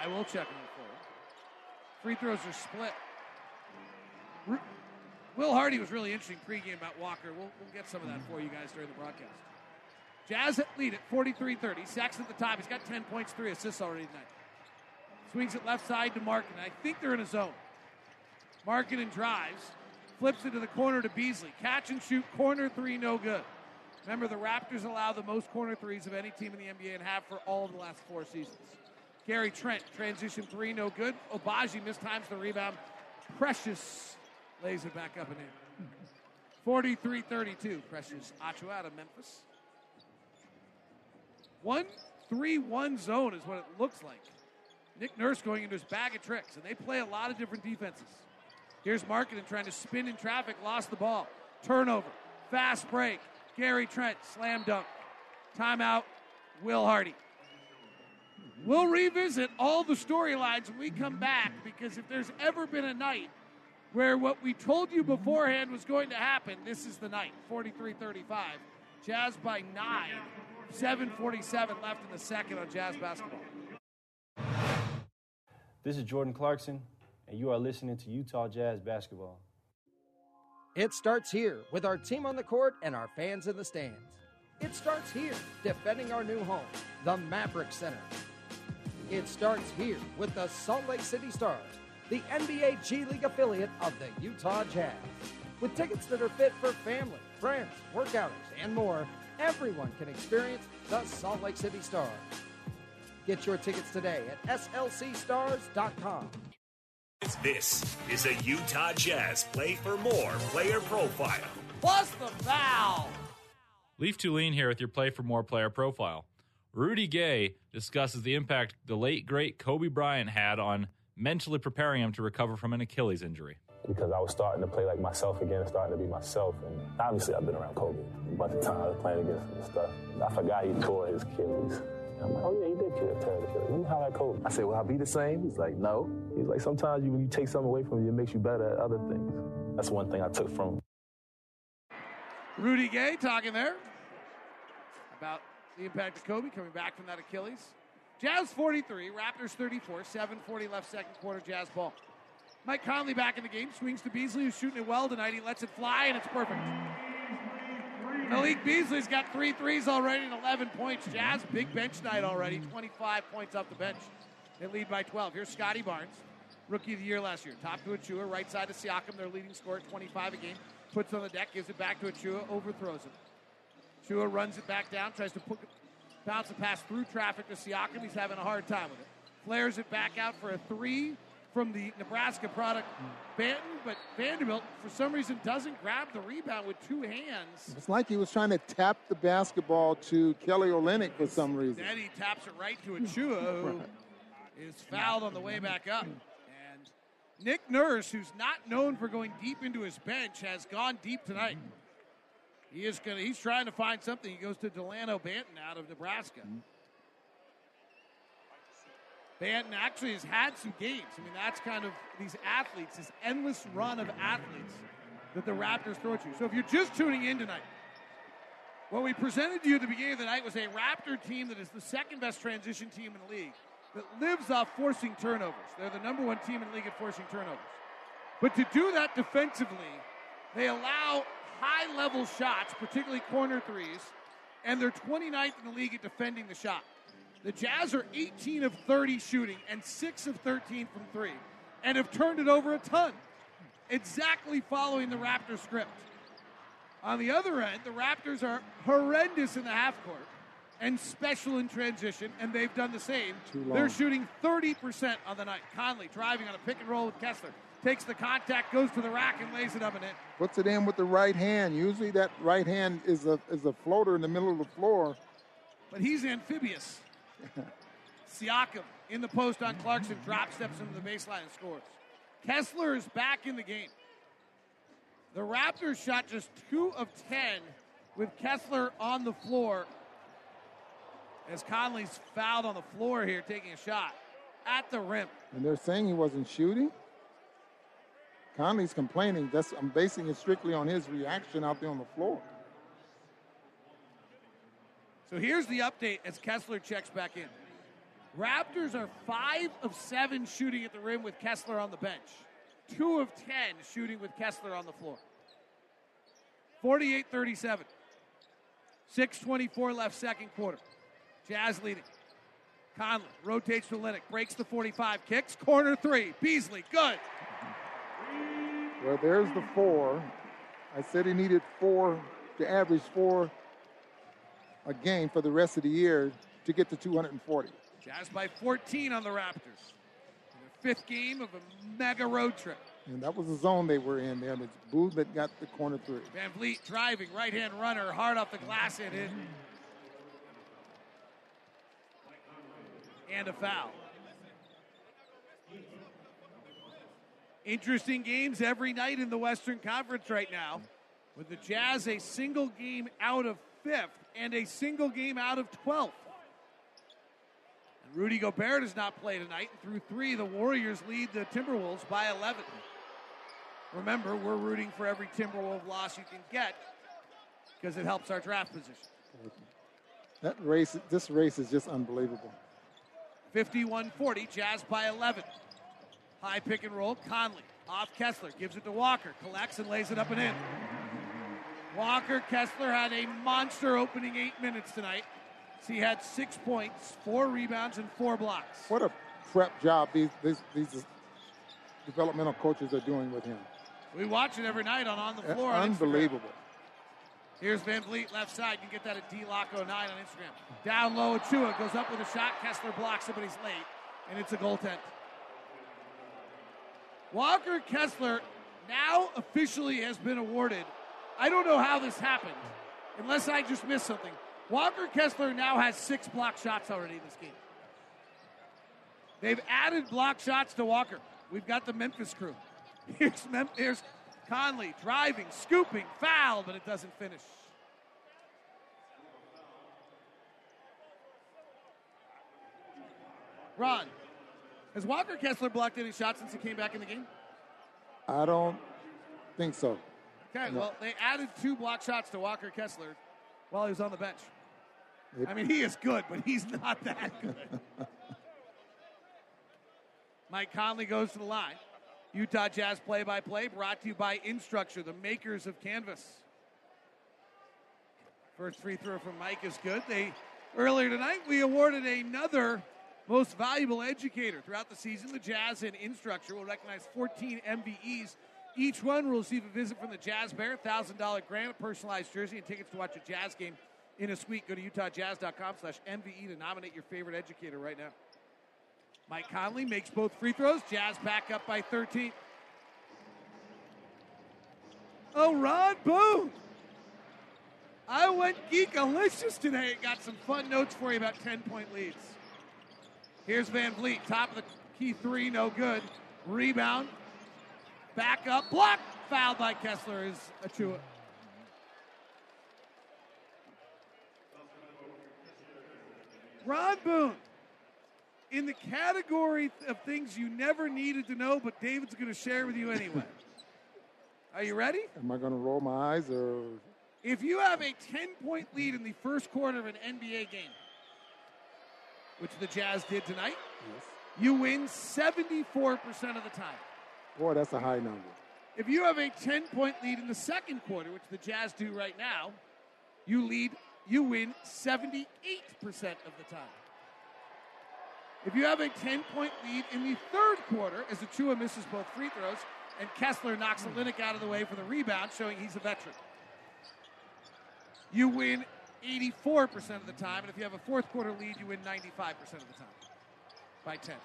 I will check on for you. Free throws are split. Ru- Will Hardy was really interesting pregame about Walker. We'll, we'll get some of that for you guys during the broadcast. Jazz at lead at 43 30. Sacks at the top. He's got 10 points, 3 assists already tonight. Swings it left side to Markkanen. I think they're in a zone. Markkanen drives. Flips it to the corner to Beasley. Catch and shoot. Corner three, no good. Remember, the Raptors allow the most corner threes of any team in the NBA and have for all of the last four seasons. Gary Trent, transition three, no good. Agbaji mistimes the rebound. Precious lays it back up and in. 43 32. Precious Achiuwa out of Memphis. 1 3 1 zone is what it looks like. Nick Nurse going into his bag of tricks, and they play a lot of different defenses. Here's Markkanen trying to spin in traffic, lost the ball. Turnover. Fast break. Gary Trent, slam dunk. Timeout, Will Hardy. We'll revisit all the storylines when we come back because if there's ever been a night where what we told you beforehand was going to happen, this is the night. 43 35. Jazz by nine. 7.47 left in the second on Jazz basketball. This is Jordan Clarkson, and you are listening to Utah Jazz Basketball. It starts here with our team on the court and our fans in the stands. It starts here, defending our new home, the Maverik Center. It starts here with the Salt Lake City Stars, the NBA G League affiliate of the Utah Jazz. With tickets that are fit for family, friends, workouters, and more, everyone can experience the Salt Lake City Stars. Get your tickets today at slcstars.com. This is a Utah Jazz Play for More player profile. Plus the foul. Leaf Tulane here with your Play for More player profile. Rudy Gay discusses the impact the late, great Kobe Bryant had on mentally preparing him to recover from an Achilles injury. Because I was starting to play like myself again, starting to be myself. And obviously, I've been around Kobe a bunch of times playing against him and stuff. I forgot he tore his Achilles. I'm like, oh yeah, he did kill tear his Achilles. Let me holler at Kobe. I said, will I'll be the same? He's like, no. He's like, sometimes you, when you take something away from you, it makes you better at other things. That's one thing I took from. Rudy Gay talking there about the impact of Kobe coming back from that Achilles. Jazz 43, Raptors 34, 740 left second quarter Jazz ball. Mike Conley back in the game, swings to Beasley, who's shooting it well tonight. He lets it fly, and it's perfect. Malik Beasley's got three threes already and 11 points. Jazz, big bench night already, 25 points off the bench. They lead by 12. Here's Scotty Barnes, rookie of the year last year. Top to Achiuwa, right side to Siakam, their leading scorer 25 a game. Puts on the deck, gives it back to Achiuwa, overthrows him. Achiuwa runs it back down, tries to put, bounce a pass through traffic to Siakam. He's having a hard time with it. Flares it back out for a three from the Nebraska product, hmm. Banton, but Vanderbilt, for some reason, doesn't grab the rebound with two hands. It's like he was trying to tap the basketball to Kelly Olynyk for some reason. Then he taps it right to Achiuwa, who is fouled on the way back up. And Nick Nurse, who's not known for going deep into his bench, has gone deep tonight. Hmm. He is going. to He's trying to find something. He goes to Delano Banton out of Nebraska. Hmm. Banton actually has had some games. I mean, that's kind of these athletes, this endless run of athletes that the Raptors throw to. You. So if you're just tuning in tonight, what we presented to you at the beginning of the night was a Raptor team that is the second best transition team in the league that lives off forcing turnovers. They're the number one team in the league at forcing turnovers. But to do that defensively, they allow high level shots, particularly corner threes, and they're 29th in the league at defending the shot. The Jazz are 18 of 30 shooting and 6 of 13 from three, and have turned it over a ton, exactly following the Raptors script. On the other end, the Raptors are horrendous in the half court and special in transition, and they've done the same. They're shooting 30% on the night. Conley driving on a pick and roll with Kessler. Takes the contact, goes to the rack, and lays it up and in. Puts it in with the right hand. Usually that right hand is a is a floater in the middle of the floor. But he's amphibious. Siakam in the post on Clarkson, drop steps into the baseline and scores. Kessler is back in the game. The Raptors shot just two of 10 with Kessler on the floor as Conley's fouled on the floor here, taking a shot at the rim. And they're saying he wasn't shooting. Conley's complaining. That's I'm basing it strictly on his reaction out there on the floor. So here's the update as Kessler checks back in. Raptors are five of seven shooting at the rim with Kessler on the bench. Two of ten shooting with Kessler on the floor. 48 37. 6.24 left, second quarter. Jazz leading. Conley rotates to Olynyk, breaks the 45, kicks, corner three. Beasley, good. Well, there's the four. I said he needed four to average four a game for the rest of the year to get to 240. Jazz by 14 on the Raptors. The fifth game of a mega road trip. And that was the zone they were in there. Booth that got the corner three. VanVleet driving, right hand runner, hard off the glass and in. And a foul. Interesting games every night in the Western Conference right now. With the Jazz a single game out of fifth and a single game out of 12th. And Rudy Gobert does not play tonight. And through three, the Warriors lead the Timberwolves by 11. Remember, we're rooting for every Timberwolf loss you can get because it helps our draft position. That race, this race is just unbelievable. 51 40, Jazz by 11. High pick and roll, Conley off Kessler, gives it to Walker, collects and lays it up and in. Walker Kessler had a monster opening eight minutes tonight. So he had six points, four rebounds, and four blocks. What a prep job these, these, these developmental coaches are doing with him. We watch it every night on On the Floor. Unbelievable. Here's VanVleet left side. You can get that at DLocke09 on Instagram. Down low, Achiuwa goes up with a shot. Kessler blocks it, but he's late, and it's a goaltend. Walker Kessler now officially has been awarded. I don't know how this happened, unless I just missed something. Walker Kessler now has six block shots already in this game. They've added block shots to Walker. We've got the Memphis crew. Here's, Mem- here's Conley driving, scooping, foul, but it doesn't finish. Ron, has Walker Kessler blocked any shots since he came back in the game? I don't think so. Okay, No. well, they added two block shots to Walker Kessler while he was on the bench. It- I mean, he is good, but he's not that good. Mike Conley goes to the line. Utah Jazz play by play brought to you by Instructure, the makers of Canvas. First free throw from Mike is good. They earlier tonight we awarded another most valuable educator throughout the season. The Jazz and Instructure will recognize 14 MVEs. Each one will receive a visit from the Jazz Bear, thousand dollar grant, personalized jersey, and tickets to watch a Jazz game in a suite. Go to utahjazz.com/slash MVE to nominate your favorite educator right now. Mike Conley makes both free throws. Jazz back up by 13. Oh, Ron Boone. I went geekalicious today. Got some fun notes for you about 10 point leads. Here's VanVleet, top of the key three, no good. Rebound, back up, block, fouled by Kessler is a Achiuwa. Ron Boone, in the category of things you never needed to know, but David's going to share with you anyway. Are you ready? Am I going to roll my eyes or? If you have a 10 point lead in the first quarter of an NBA game, which the Jazz did tonight, you win 74% of the time. Boy, that's a high number. If you have a 10 point lead in the second quarter, which the Jazz do right now, you lead, you win 78% of the time. If you have a 10 point lead in the third quarter, as Achiuwa misses both free throws, and Kessler knocks Olynyk out of the way for the rebound, showing he's a veteran, you win 84% of the time. And if you have a fourth quarter lead, you win 95% of the time by 10.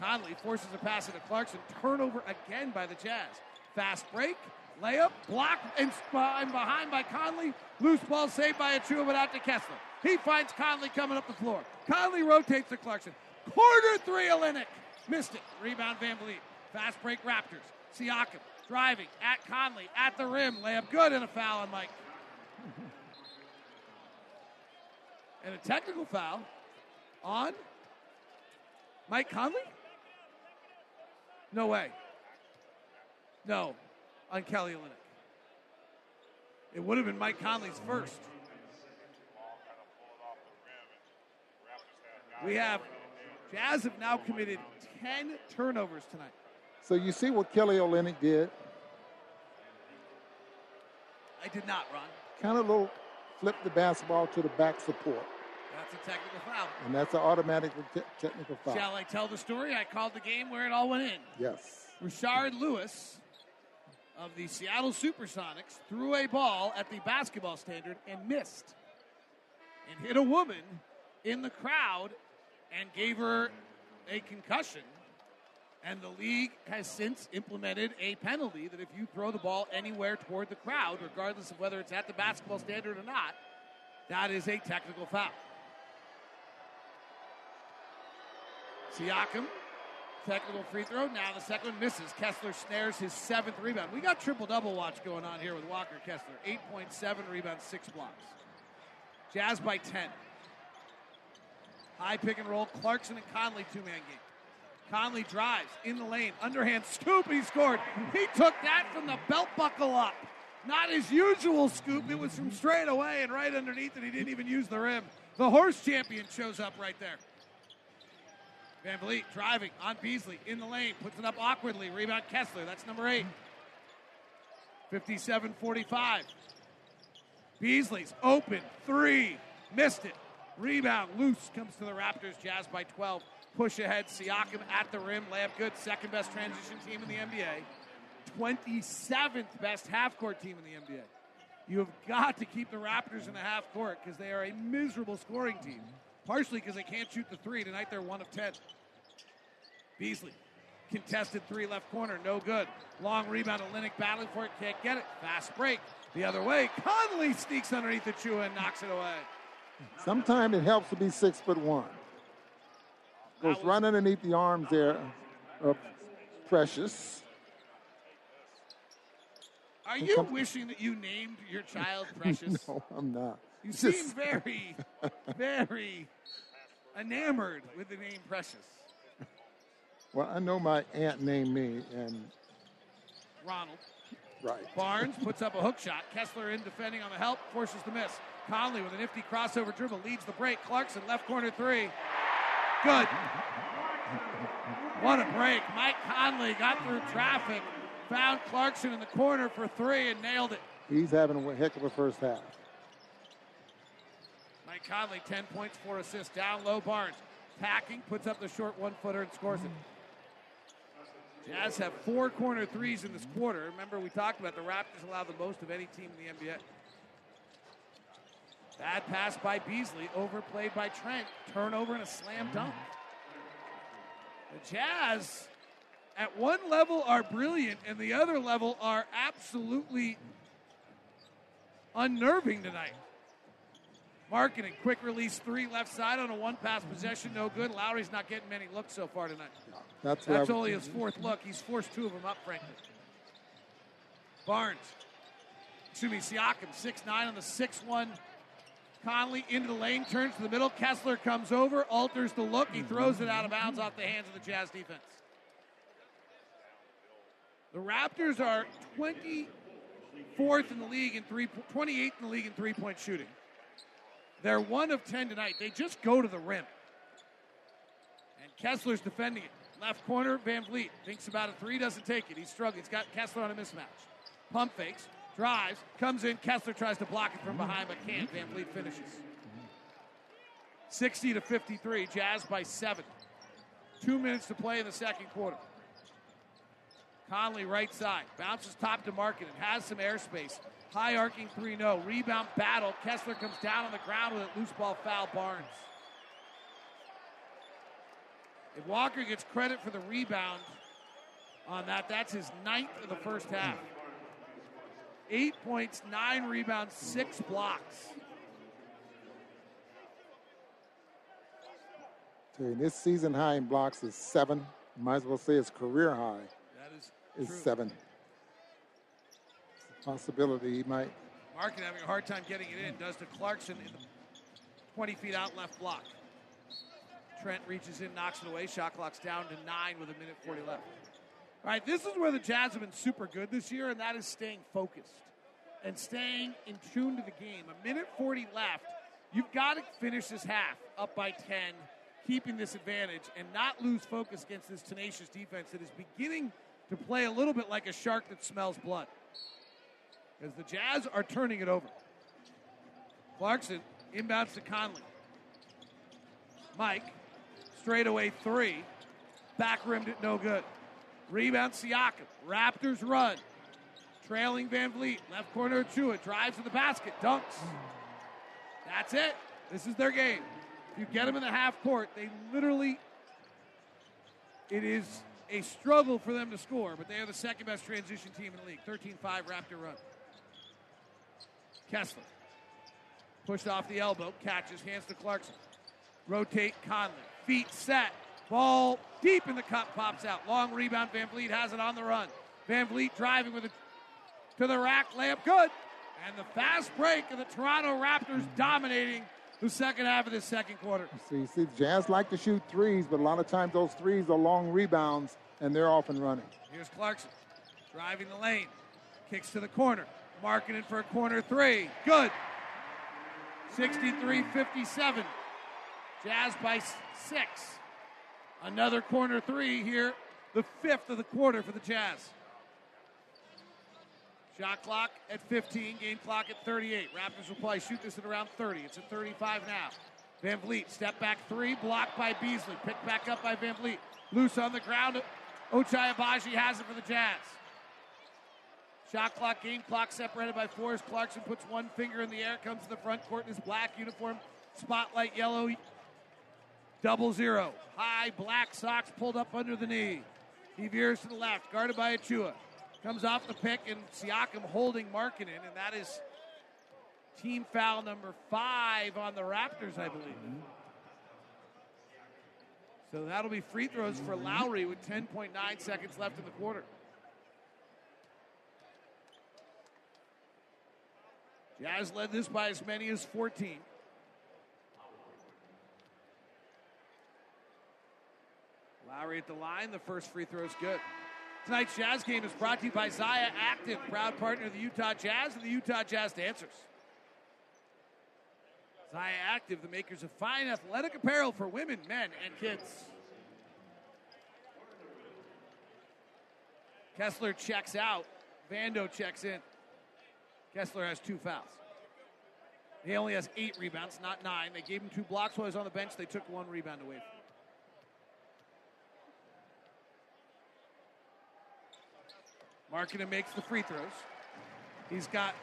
Conley forces a pass into Clarkson. Turnover again by the Jazz. Fast break, layup, block, and behind by Conley. Loose ball saved by Achiuwa, but out to Kessler. He finds Conley coming up the floor. Conley rotates to Clarkson. Corner three, Olynyk. Missed it. Rebound VanVleet. Fast break Raptors. Siakam driving at Conley at the rim. Layup good and a foul on Mike. And a technical foul on Mike Conley? No way. No, on Kelly Olynyk. It would have been Mike Conley's first. We have Jazz have now committed 10 turnovers tonight. So you see what Kelly Olynyk did? I did not, Ron. Kind of little flip the basketball to the back support. That's a technical foul. And that's an automatic te- technical foul. Shall I tell the story? I called the game where it all went in. Yes. Rashard Lewis of the Seattle Supersonics threw a ball at the basketball standard and missed and hit a woman in the crowd and gave her a concussion. And the league has since implemented a penalty that if you throw the ball anywhere toward the crowd, regardless of whether it's at the basketball standard or not, that is a technical foul. Siakam, technical free throw. Now the second one misses. Kessler snares his seventh rebound. We got triple double watch going on here with Walker Kessler. 8.7 rebounds, six blocks. Jazz by 10. High pick and roll. Clarkson and Conley two man game. Conley drives in the lane, underhand scoop. He scored. He took that from the belt buckle up. Not his usual scoop. It was from straight away and right underneath, and he didn't even use the rim. The horse champion shows up right there. VanVleet driving on Beasley in the lane, puts it up awkwardly. Rebound Kessler. That's number eight. 57 45. Beasley's open. Three. Missed it. Rebound loose comes to the Raptors. Jazz by 12. Push ahead. Siakam at the rim. Layup good. Second best transition team in the NBA. 27th best half court team in the NBA. You have got to keep the Raptors in the half court because they are a miserable scoring team. Partially because they can't shoot the three. Tonight they're one of 10. Beasley. Contested three left corner. No good. Long rebound. Olynyk battling for it. Can't get it. Fast break. The other way. Conley sneaks underneath the Achiuwa and knocks it away. Sometimes it helps to be six foot one. Goes right underneath the arms there of Precious. Are you wishing that you named your child Precious? no, I'm not. You It's seem very, very enamored with the name Precious. Well, I know my aunt named me, and Ronald. right. Barnes puts up a hook shot. Kessler in defending on the help, forces the miss. Conley with a nifty crossover dribble leads the break. Clarkson left corner three. Good. What a break. Mike Conley got through traffic, found Clarkson in the corner for three, and nailed it. He's having a heck of a first half. Mike Conley, 10 points, 4 assists. Down low, Barnes. Packing, puts up the short one footer and scores it. Jazz have four corner threes in this quarter. Remember, we talked about the Raptors allow the most of any team in the NBA. Bad pass by Beasley, overplayed by Trent. Turnover and a slam dunk. The Jazz, at one level, are brilliant, and the other level are absolutely unnerving tonight. Markkanen, quick release three left side on a one pass possession, no good. Lauri's not getting many looks so far tonight. That's, That's only his fourth look. He's forced two of them up, frankly. Barnes, excuse me, Siakam, 6'9 on the 6'1. Conley into the lane, turns to the middle. Kessler comes over, alters the look. He throws it out of bounds off the hands of the Jazz defense. The Raptors are 24th in the league in three, 28th in the league in three point shooting. They're one of 10 tonight. They just go to the rim. And Kessler's defending it. Left corner, VanVleet thinks about a three, doesn't take it. He's struggling. He's got Kessler on a mismatch. Pump fakes, drives, comes in. Kessler tries to block it from behind, but can't. VanVleet finishes. 60 to 53, Jazz by seven. Two minutes to play in the second quarter. Conley right side, bounces top to Markkanen has some airspace. High arcing 3 0. Rebound battle. Kessler comes down on the ground with a loose ball foul. Barnes. If Walker gets credit for the rebound on that, that's his ninth of the first half. Eight points, nine rebounds, six blocks. This season high in blocks is seven. Might as well say his career high That is is seven. Possibility he might. Markkanen having a hard time getting it in. Does to Clarkson in the 20 feet out left block. Trent reaches in, knocks it away. Shot clock's down to nine with a minute 40 left. All right, this is where the Jazz have been super good this year, and that is staying focused and staying in tune to the game. A minute 40 left. You've got to finish this half up by 10, keeping this advantage, and not lose focus against this tenacious defense that is beginning to play a little bit like a shark that smells blood. Because the Jazz are turning it over. Clarkson inbounds to Conley. Mike, straightaway three. Back rimmed it, no good. Rebound Siakam. Raptors run. Trailing VanVleet. Left corner Achiuwa. Drives to the basket. Dunks. That's it. This is their game. If you get them in the half court, they literally. It is a struggle for them to score, but they are the second best transition team in the league. 13 5 Raptor run. Kessler. Pushed off the elbow. Catches. Hands to Clarkson. Rotate Conley. Feet set. Ball deep in the cup, pops out. Long rebound. VanVleet has it on the run. VanVleet driving with it to the rack, layup good. And the fast break of the Toronto Raptors dominating the second half of the second quarter. See, see, the Jazz like to shoot threes, but a lot of times those threes are long rebounds, and they're off and running. Here's Clarkson driving the lane, kicks to the corner, marking it for a corner three. Good. 63 57. Jazz by six. Another corner three here, the fifth of the quarter for the Jazz. Shot clock at 15, game clock at 38. Raptors will probably shoot this at around 30. It's at 35 now. VanVleet, step back three, blocked by Beasley. Picked back up by VanVleet. Loose on the ground. Ochai Agbaji has it for the Jazz. Shot clock, game clock separated by fours. Clarkson puts one finger in the air, comes to the front court in his black uniform, spotlight yellow, double zero. High black socks pulled up under the knee. He veers to the left, guarded by Achiuwa. Comes off the pick, and Siakam holding Markkanen, and that is team foul number five on the Raptors, I believe. Mm-hmm. So that'll be free throws for mm-hmm. Lauri with 10.9 seconds left in the quarter. Jazz led this by as many as 14. Lauri at the line. The first free throw is good. Tonight's Jazz game is brought to you by Zyia Active, proud partner of the Utah Jazz and the Utah Jazz Dancers. Zyia Active, the makers of fine athletic apparel for women, men, and kids. Kessler checks out. Vando checks in. Kessler has two fouls. He only has eight rebounds, not nine. They gave him two blocks while he was on the bench. They took one rebound away from him. Markkanen makes the free throws. He's got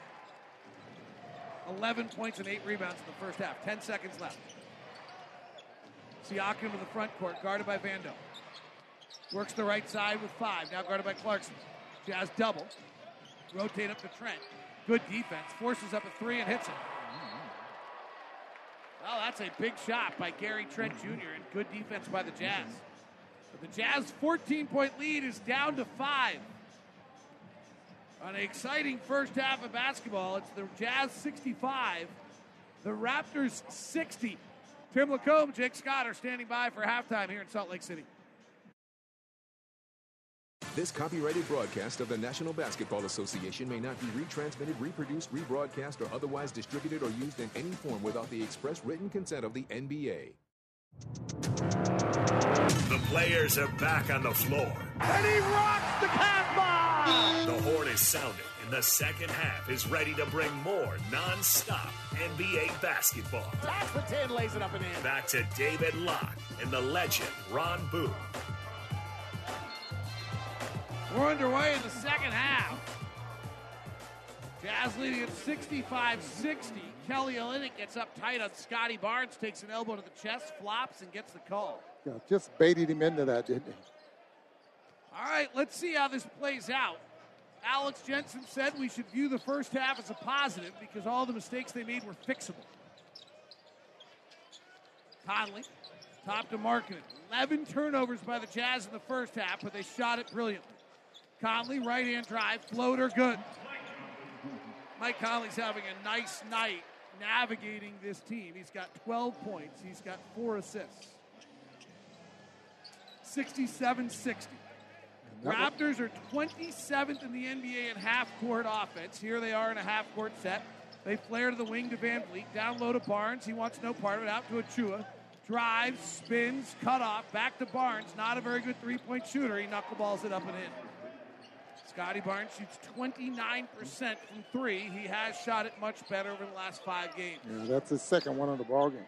11 points and 8 rebounds in the first half. 10 seconds left. Siakam to the front court, guarded by Vando. Works the right side with five, now guarded by Clarkson. Jazz double. Rotate up to Trent. Good defense. Forces up a three and hits it. Well, that's a big shot by Gary Trent Jr. and good defense by the Jazz. But the Jazz 14 point lead is down to five. On an exciting first half of basketball, it's the Jazz 65, the Raptors 60. Tim Lacombe, Jake Scott are standing by for halftime here in Salt Lake City. This copyrighted broadcast of the National Basketball Association may not be retransmitted, reproduced, rebroadcast, or otherwise distributed or used in any form without the express written consent of the NBA. The players are back on the floor. And he rocks the cat! The horn is sounding, and the second half is ready to bring more non-stop NBA basketball. That's the 10 lays it up and in. Back to David Locke and the legend Ron Boone. We're underway in the second half. Jazz leading at 65 60. Kelly Olynyk gets up tight on Scotty Barnes, takes an elbow to the chest, flops, and gets the call. Yeah, just baited him into that, didn't he? All right, let's see how this plays out. Alex Jensen said we should view the first half as a positive because all the mistakes they made were fixable. Conley, top to Markkanen. 11 turnovers by the Jazz in the first half, but they shot it brilliantly. Conley, right hand drive, floater, good. Mike Conley's having a nice night navigating this team. He's got 12 points, he's got four assists. 67 60. Raptors are 27th in the NBA in half court offense. Here they are in a half court set. They flare to the wing to VanVleet. Down low to Barnes. He wants no part of it. Out to Achiuwa. Drives, spins, cut off. Back to Barnes. Not a very good three point shooter. He knuckleballs it up and in. Scotty Barnes shoots 29% from three. He has shot it much better over the last five games. Yeah, that's his second one of the ball game.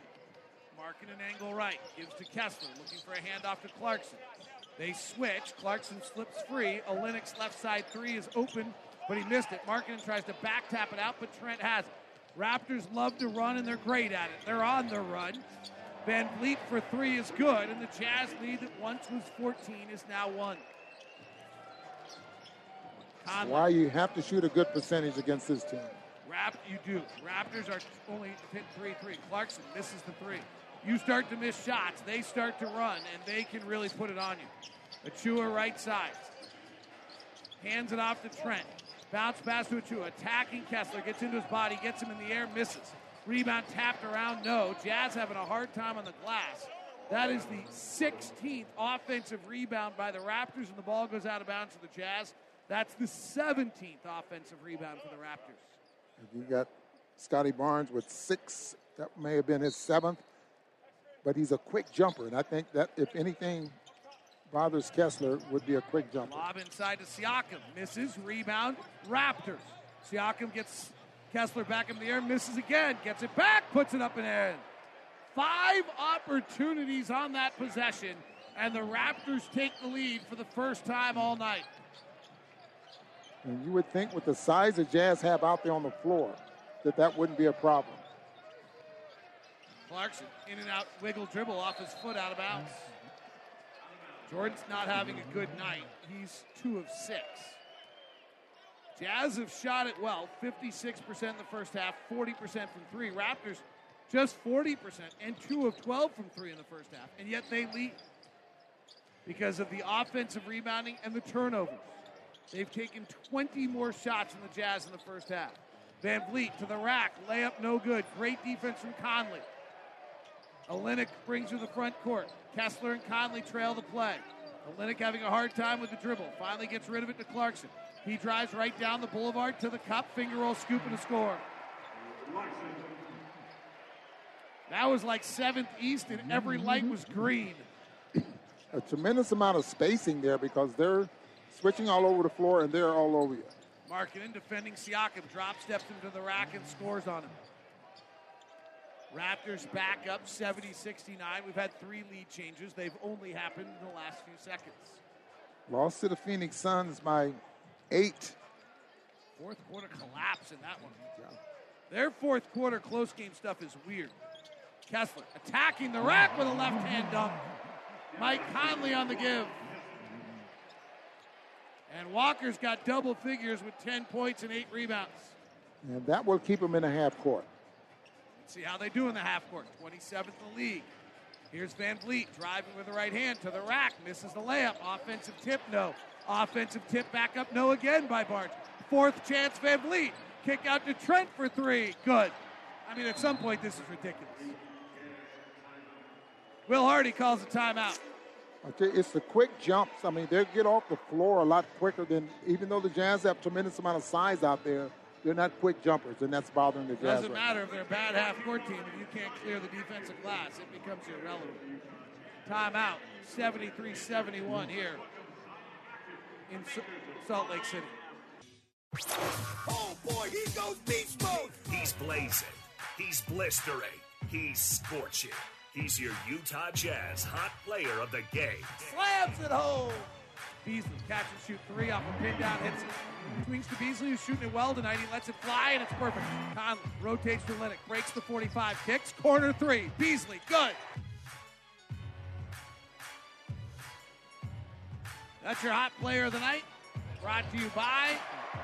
Markkanen angle right. Gives to Kessler. Looking for a handoff to Clarkson. They switch. Clarkson slips free. Olynyk's left side three is open, but he missed it. Markkanen tries to back tap it out, but Trent has it. Raptors love to run, and they're great at it. They're on the run. Van Vliet for three is good, and the Jazz lead that once was 14 is now one. That's why you have to shoot a good percentage against this team. Rap, you do. Raptors are only hit three three. Clarkson misses the three. You start to miss shots, they start to run, and they can really put it on you. Achiuwa right side. Hands it off to Trent. Bounce pass to Achiuwa. Attacking Kessler. Gets into his body. Gets him in the air. Misses. Rebound tapped around. No. Jazz having a hard time on the glass. That is the 16th offensive rebound by the Raptors, and the ball goes out of bounds to the Jazz. That's the 17th offensive rebound for the Raptors. You got Scotty Barnes with six. That may have been his seventh, but he's a quick jumper, and I think that if anything bothers Kessler, would be a quick jumper. Lob inside to Siakam, misses. Rebound, Raptors. Siakam gets Kessler back in the air, misses again, gets it back, puts it up and in. Five opportunities on that possession, and the Raptors take the lead for the first time all night. And you would think with the size the Jazz have out there on the floor that that wouldn't be a problem. Clarkson in and out, wiggle dribble off his foot out of bounds. Jordan's not having a good night. He's two of six. Jazz have shot it well, 56% in the first half, 40% from three. Raptors just 40% and two of 12 from three in the first half, and yet they lead because of the offensive rebounding and the turnovers. They've taken 20 more shots than the Jazz in the first half. VanVleet to the rack, layup no good. Great defense from Conley. Olynyk brings her the front court. Kessler and Conley trail the play. Olynyk having a hard time with the dribble. Finally gets rid of it to Clarkson. He drives right down the boulevard to the cup, finger roll, scoop, and a score. That was like seventh East, and every light was green. A tremendous amount of spacing there because they're switching all over the floor and they're all over you. Markkanen defending Siakam, drop steps into the rack and scores on him. Raptors back up 70 69. We've had three lead changes. They've only happened in the last few seconds. Lost to the Phoenix Suns by eight. Fourth quarter collapse in that one. Their fourth quarter close game stuff is weird. Kessler attacking the rack with a left hand dunk. Mike Conley on the give. And Walker's got double figures with 10 points and eight rebounds. And that will keep them in a half court. Let's see how they do in the half court. 27th in the league. Here's VanVleet driving with the right hand to the rack. Misses the layup. Offensive tip, no. Offensive tip back up, no again by Barnes. Fourth chance, VanVleet. Kick out to Trent for three. Good. I mean, at some point, this is ridiculous. Will Hardy calls a timeout. It's the quick jumps. I mean, they get off the floor a lot quicker than, even though the Jazz have tremendous amount of size out there, they're not quick jumpers, and that's bothering the Jazz. Doesn't right matter if they're a bad half court team. If you can't clear the defensive glass, it becomes irrelevant. Timeout. 73 71 here in Salt Lake City. Oh boy, he goes beast mode. He's blazing. He's blistering. He's scorching. He's your Utah Jazz hot player of the game. Slams it home. Beasley catch and shoot three off a pin down, hits it. Swings to Beasley, who's shooting it well tonight. He lets it fly, and it's perfect. Conley rotates to Olynyk, breaks the 45, kicks, corner three. Beasley, good. That's your hot player of the night. Brought to you by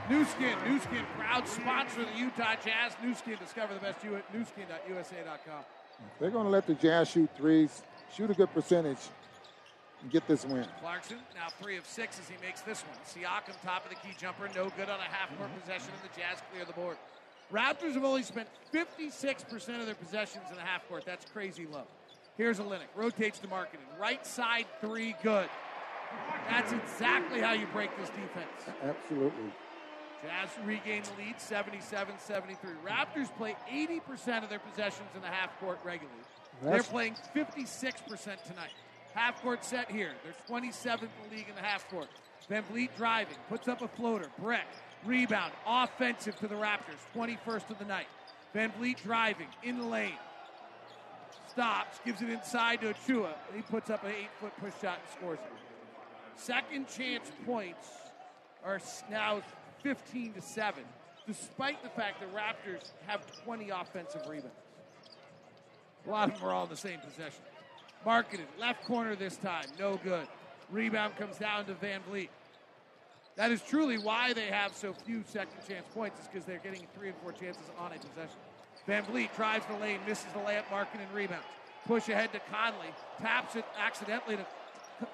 Nu Skin. Nu Skin, proud sponsor of the Utah Jazz. Nu Skin, discover the best you at They're going to let the Jazz shoot threes, shoot a good percentage, and get this win. Clarkson now three of six as he makes this one. Siakam top of the key jumper, no good on a half court mm-hmm. possession, and the Jazz clear the board. Raptors have only spent 56% of their possessions in the half court. That's crazy low. Here's Olynyk, rotates to Markkanen. Right side three, good. That's exactly how you break this defense. Absolutely. Jazz regain the lead 77 73. Raptors play 80% of their possessions in the half court regularly. They're playing 56% tonight. Half court set here. They're 27th in the league in the half court. VanVleet driving, puts up a floater. Brett, rebound, offensive to the Raptors, 21st of the night. VanVleet driving, in the lane. Stops, gives it inside to Achiuwa. He puts up an eight foot push shot and scores it. Second chance points are now 15 to 7, despite the fact the Raptors have 20 offensive rebounds. A lot of them are all in the same possession. Markkanen, left corner this time, no good. Rebound comes down to VanVleet. That is truly why they have so few second chance points, is because they're getting three and four chances on a possession. VanVleet drives the lane, misses the layup, Markkanen rebounds. Push ahead to Conley, taps it accidentally to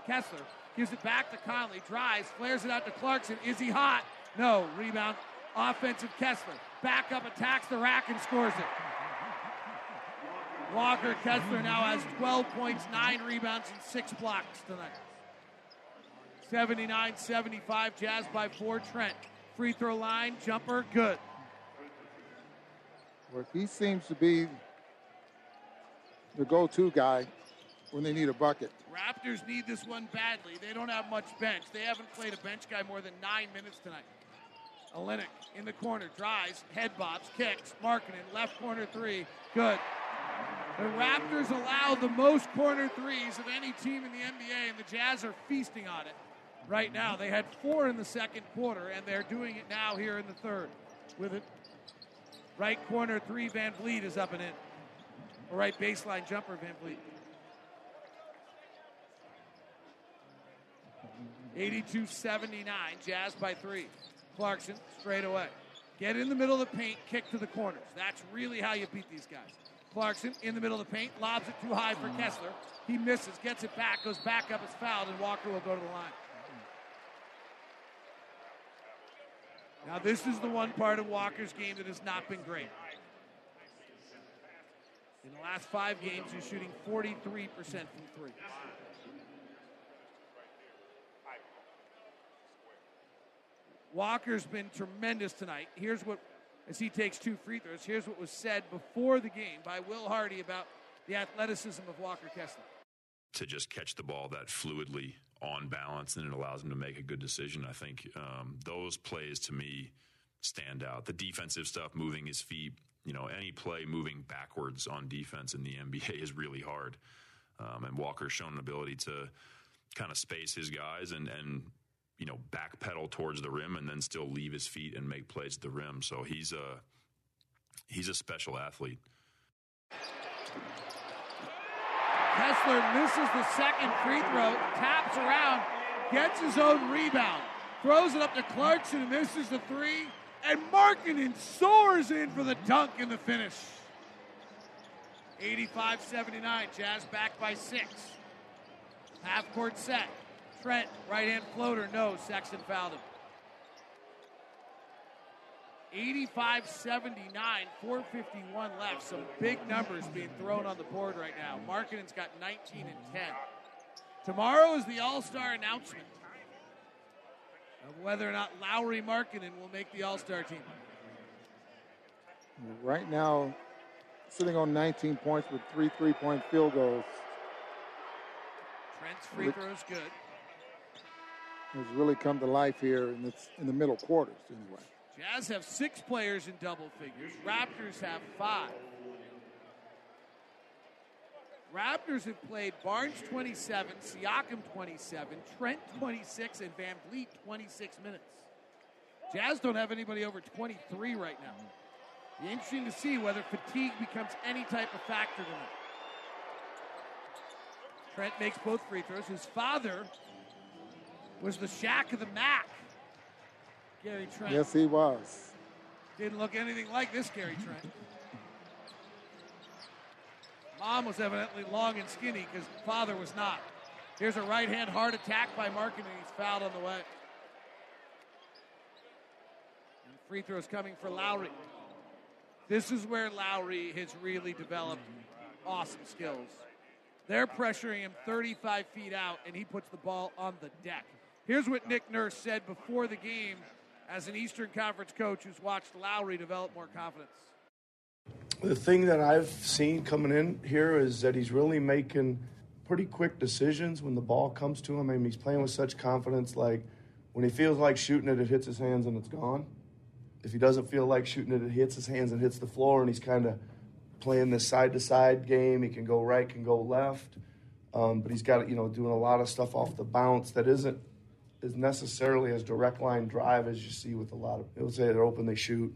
Kessler, gives it back to Conley, drives, flares it out to Clarkson. Is he hot? No. Rebound, offensive Kessler. Back up, attacks the rack and scores it. Walker Kessler now has 12 points, 9 rebounds, and 6 blocks tonight. 79 75, Jazz by 4. Trent. Free throw line, jumper, good. Well, he seems to be the go-to guy when they need a bucket. Raptors need this one badly. They don't have much bench. They haven't played a bench guy more than nine minutes tonight. Olynyk in the corner, drives, head bobs, kicks, Markkanen left corner three, good. The Raptors allow the most corner threes of any team in the NBA, and the Jazz are feasting on it right now. They had four in the second quarter, and they're doing it now here in the third. With it, right corner three, VanVleet is up and in. Or right baseline jumper, VanVleet. 82 79, Jazz by three. Clarkson straight away. Get in the middle of the paint, kick to the corners. That's really how you beat these guys. Clarkson in the middle of the paint, lobs it too high for Kessler. He misses, gets it back, goes back up, is fouled, and Walker will go to the line. Now, this is the one part of Walker's game that has not been great. In the last five games, he's shooting 43% from three. Walker's been tremendous tonight. Here's what, as he takes two free throws, here's what was said before the game by Will Hardy about the athleticism of Walker Kessler. to just catch the ball that fluidly on balance and it allows him to make a good decision. I think um, those plays to me stand out. The defensive stuff, moving his feet, you know, any play moving backwards on defense in the NBA is really hard. Um, and Walker's shown an ability to kind of space his guys and, and, you know, backpedal towards the rim and then still leave his feet and make plays at the rim. So he's a, he's a special athlete. Kessler misses the second free throw, taps around, gets his own rebound, throws it up to Clarkson, misses the three, and Markkanen soars in for the dunk in the finish. 85 79, Jazz back by six. Half court set. Trent, right hand floater, no. Sexton fouled him. 85 79, 451 left. Some big numbers being thrown on the board right now. Markkanen's got 19 and 10. Tomorrow is the All Star announcement of whether or not Lauri Markkanen will make the All Star team. Right now, sitting on 19 points with three three-point field goals. Trent's free throw's good. Has really come to life here in, its, in the middle quarters, anyway. Jazz have six players in double figures. Raptors have five. Raptors have played Barnes 27, Siakam 27, Trent 26, and Van Vliet 26 minutes. Jazz don't have anybody over 23 right now. Be interesting to see whether fatigue becomes any type of factor tonight. Trent makes both free throws. His father was the Shaq of the Mac. Gary Trent. Yes, he was. Didn't look anything like this Gary Trent. Mom was evidently long and skinny because father was not. Here's a right hand hard attack by Markkanen, and he's fouled on the way. And free throws coming for Lauri. This is where Lauri has really developed awesome skills. They're pressuring him 35 feet out, and he puts the ball on the deck. Here's what Nick Nurse said before the game as an Eastern Conference coach who's watched Lauri develop more confidence. The thing that I've seen coming in here is that he's really making pretty quick decisions when the ball comes to him. I mean, he's playing with such confidence. Like when he feels like shooting it, it hits his hands and it's gone. If he doesn't feel like shooting it, it hits his hands and hits the floor, and he's kind of playing this side to side game. He can go right, can go left, um, but he's got you know doing a lot of stuff off the bounce that isn't as necessarily as direct line drive as you see with a lot of. Would say they're open, they shoot.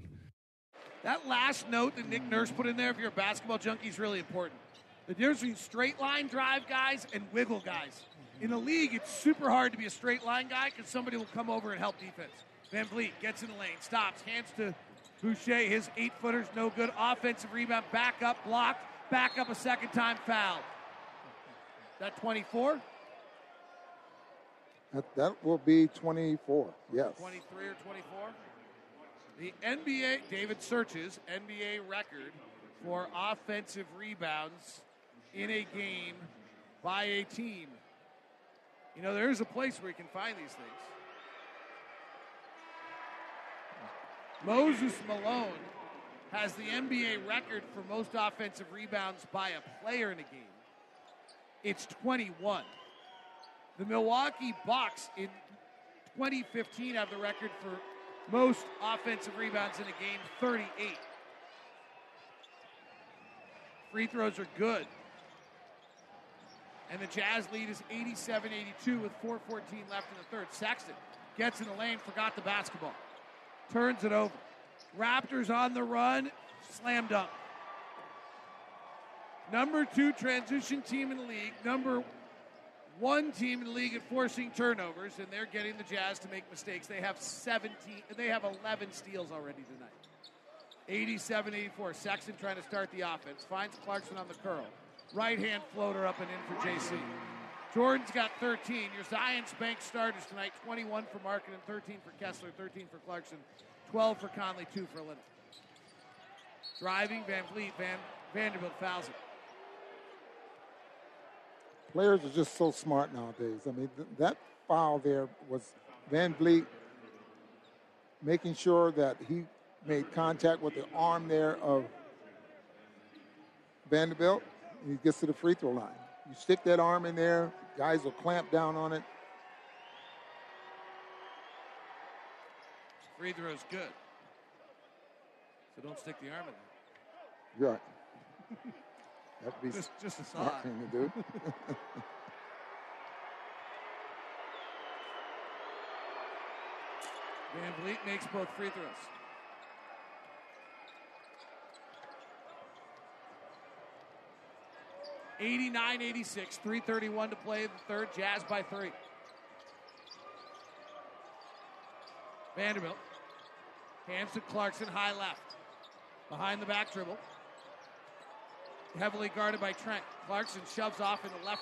That last note that Nick Nurse put in there, if you're a basketball junkie, is really important. The difference between straight line drive guys and wiggle guys. In the league, it's super hard to be a straight line guy because somebody will come over and help defense. VanVleet gets in the lane, stops, hands to Boucher. His eight footer's no good. Offensive rebound, back up, blocked, back up a second time, foul. That 24? That, that will be 24, yes. 23 or 24? The NBA, David searches NBA record for offensive rebounds in a game by a team. You know, there is a place where you can find these things. Moses Malone has the NBA record for most offensive rebounds by a player in a game. It's 21. The Milwaukee Bucks in 2015 have the record for most offensive rebounds in a game, 38. Free throws are good. And the Jazz lead is 87 82 with 4.14 left in the third. Sexton gets in the lane, forgot the basketball turns it over. Raptors on the run, slam dunk. Number two transition team in the league, number one team in the league at forcing turnovers, and they're getting the Jazz to make mistakes. They have 17, they have 11 steals already tonight. 87 84. Sexton trying to start the offense. Finds Clarkson on the curl. Right hand floater up and in for JC. Jordan's got 13. Your Zions Bank starters tonight 21 for Markkanen and 13 for Kessler, 13 for Clarkson, 12 for Conley, 2 for Leonard. Driving, Van Vliet, Van, Vanderbilt fouls it. Players are just so smart nowadays. I mean, th- that foul there was VanVleet making sure that he made contact with the arm there of Vanderbilt, and he gets to the free throw line. You stick that arm in there, guys will clamp down on it. Free throw is good. So don't stick the arm in there. Right. That'd be Just- just a smart thing to do. VanVleet makes both free throws. Eighty-nine, eighty-six, 331 to play the third, Jazz by three. Vanderbilt. Hands to Clarkson, high left. Behind the back dribble. Heavily guarded by Trent. Clarkson shoves off in the left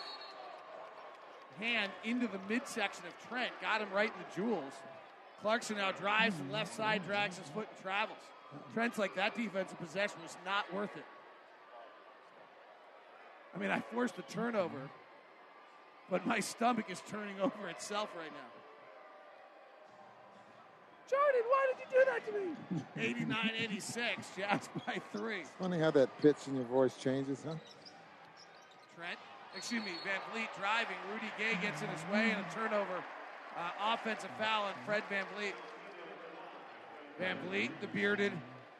hand into the midsection of Trent. Got him right in the jewels. Clarkson now drives the left side, drags his foot, and travels. Trent's like, that defensive possession was not worth it. I mean, I forced the turnover, but my stomach is turning over itself right now. Jordan, why did you do that to me? 89 86, Jazz by three. Funny how that pitch in your voice changes, huh? Trent, excuse me, Van Vliet driving. Rudy Gay gets in his way and a turnover. Uh, offensive foul on Fred Van Vliet. Van Vliet, the bearded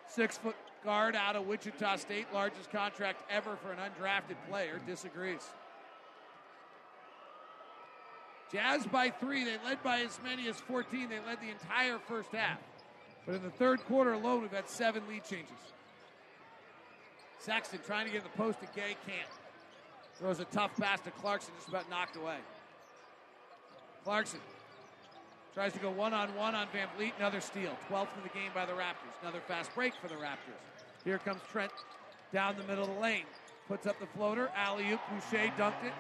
six foot guard out of Wichita State, largest contract ever for an undrafted player, disagrees. Jazz by three. They led by as many as 14. They led the entire first half. But in the third quarter alone, we've had seven lead changes. Sexton trying to get the post to Gay, can't. Throws a tough pass to Clarkson, just about knocked away. Clarkson tries to go one on one on VanVleet, another steal. 12th of the game by the Raptors. Another fast break for the Raptors. Here comes Trent down the middle of the lane. Puts up the floater. Alley oop. Boucher dunked it.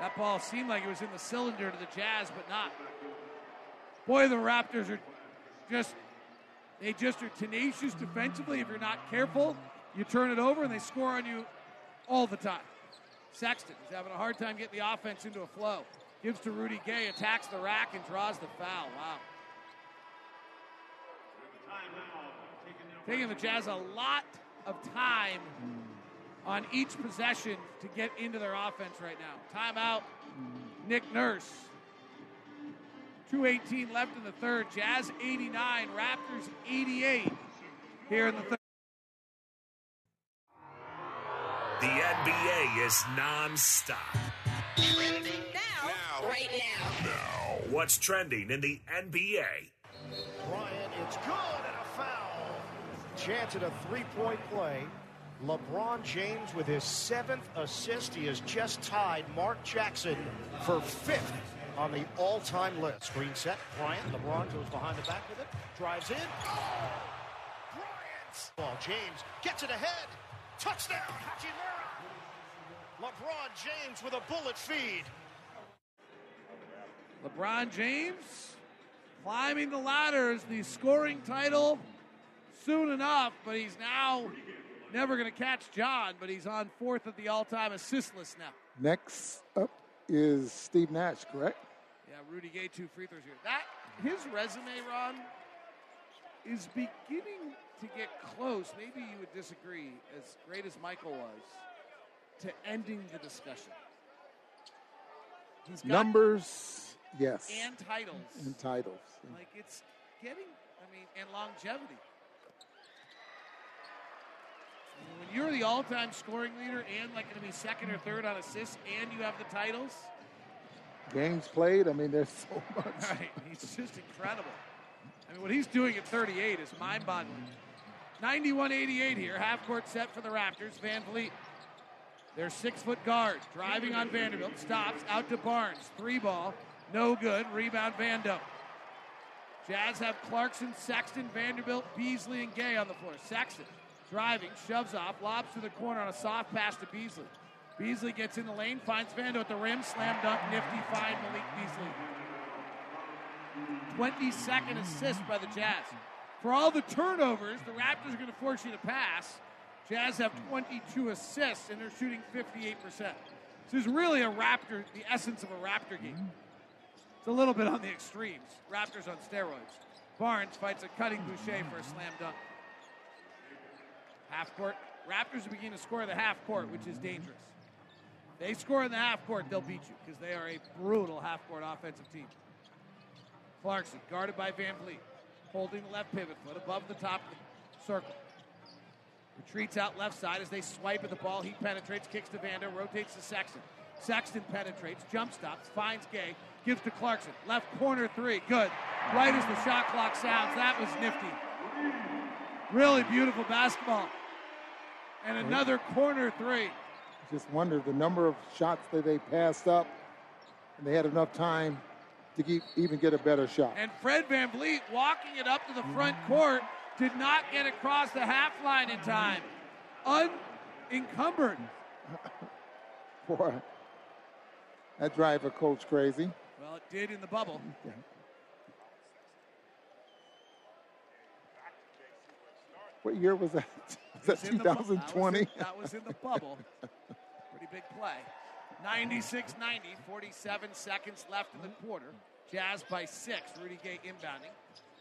That ball seemed like it was in the cylinder to the Jazz, but not. Boy, the Raptors are just, they just are tenacious defensively. If you're not careful, you turn it over and they score on you all the time. Sexton is having a hard time getting the offense into a flow. Gives to Rudy Gay, attacks the rack, and draws the foul. Wow. Taking the Jazz a lot of time on each possession to get into their offense right now. Timeout, Nick Nurse. 218 left in the third. Jazz 89, Raptors 88 here in the third. The NBA is non-stop. Now, right now. What's trending in the NBA? Bryant, it's good and a foul. Chance at a three-point play. LeBron James with his seventh assist. He has just tied Mark Jackson for fifth on the all-time list. Screen set. Bryant. LeBron goes behind the back with it. Drives in. Oh! Bryant. Ball. James gets it ahead. Touchdown. Hachimura. LeBron James with a bullet feed. LeBron James climbing the ladder as the scoring title soon enough, but he's now never going to catch John, but he's on fourth at the all time assist list now. Next up is Steve Nash, correct? Yeah, Rudy Gay, two free throws here. That his resume, Ron, is beginning to get close. Maybe you would disagree, as great as Michael was, to ending the discussion. Numbers, yes. and titles. And titles. Like it's getting, I mean, and longevity. When you're the all-time scoring leader and like going to be second or third on assists, and you have the titles, Games played, I mean, there's so much. right? He's just incredible. I mean, what he's doing at 38 is mind-boggling. 91-88 here, half court set for the Raptors. VanVleet, their six-foot guard, driving on Vanderbilt, stops out to Barnes, three ball, no good. Rebound Vando. Jazz have Clarkson, Sexton, Vanderbilt, Beasley, and Gay on the floor. Sexton driving, shoves off, lobs to the corner on a soft pass to Beasley. Beasley gets in the lane, finds Vando at the rim, slam dunk, nifty find Malik Beasley. 22nd assist by the Jazz. For all the turnovers, the Raptors are going to force you to pass. Jazz have 22 assists and they're shooting 58%. This is really a Raptor, the essence of a Raptor game. Mm-hmm. It's a little bit on the extremes. Raptors on steroids. Barnes fights a cutting Boucher for a slam dunk. Half court. Raptors are beginning to score the half court, which is dangerous. They score in the half court, they'll beat you because they are a brutal half court offensive team. Clarkson, guarded by VanVleet, holding the left pivot foot above the top of the circle. Retreats out left side as they swipe at the ball. He penetrates, kicks to Vander, rotates to Sexton. Sexton penetrates, jump stops, finds Gay, gives to Clarkson. Left corner three, good. Right as the shot clock sounds, that was nifty. Really beautiful basketball. And another corner three. Just wonder the number of shots that they passed up, and they had enough time to keep, even get a better shot. And Fred VanVleet walking it up to the front mm-hmm. court did not get across the half line in time. Unencumbered. Boy, that drive a coach crazy. Well, it did in the bubble. What year was that? That in the bu- 2020? Was in, that was in the bubble. Pretty big play. 96 90, 47 seconds left in the quarter. Jazz by six. Rudy Gay inbounding.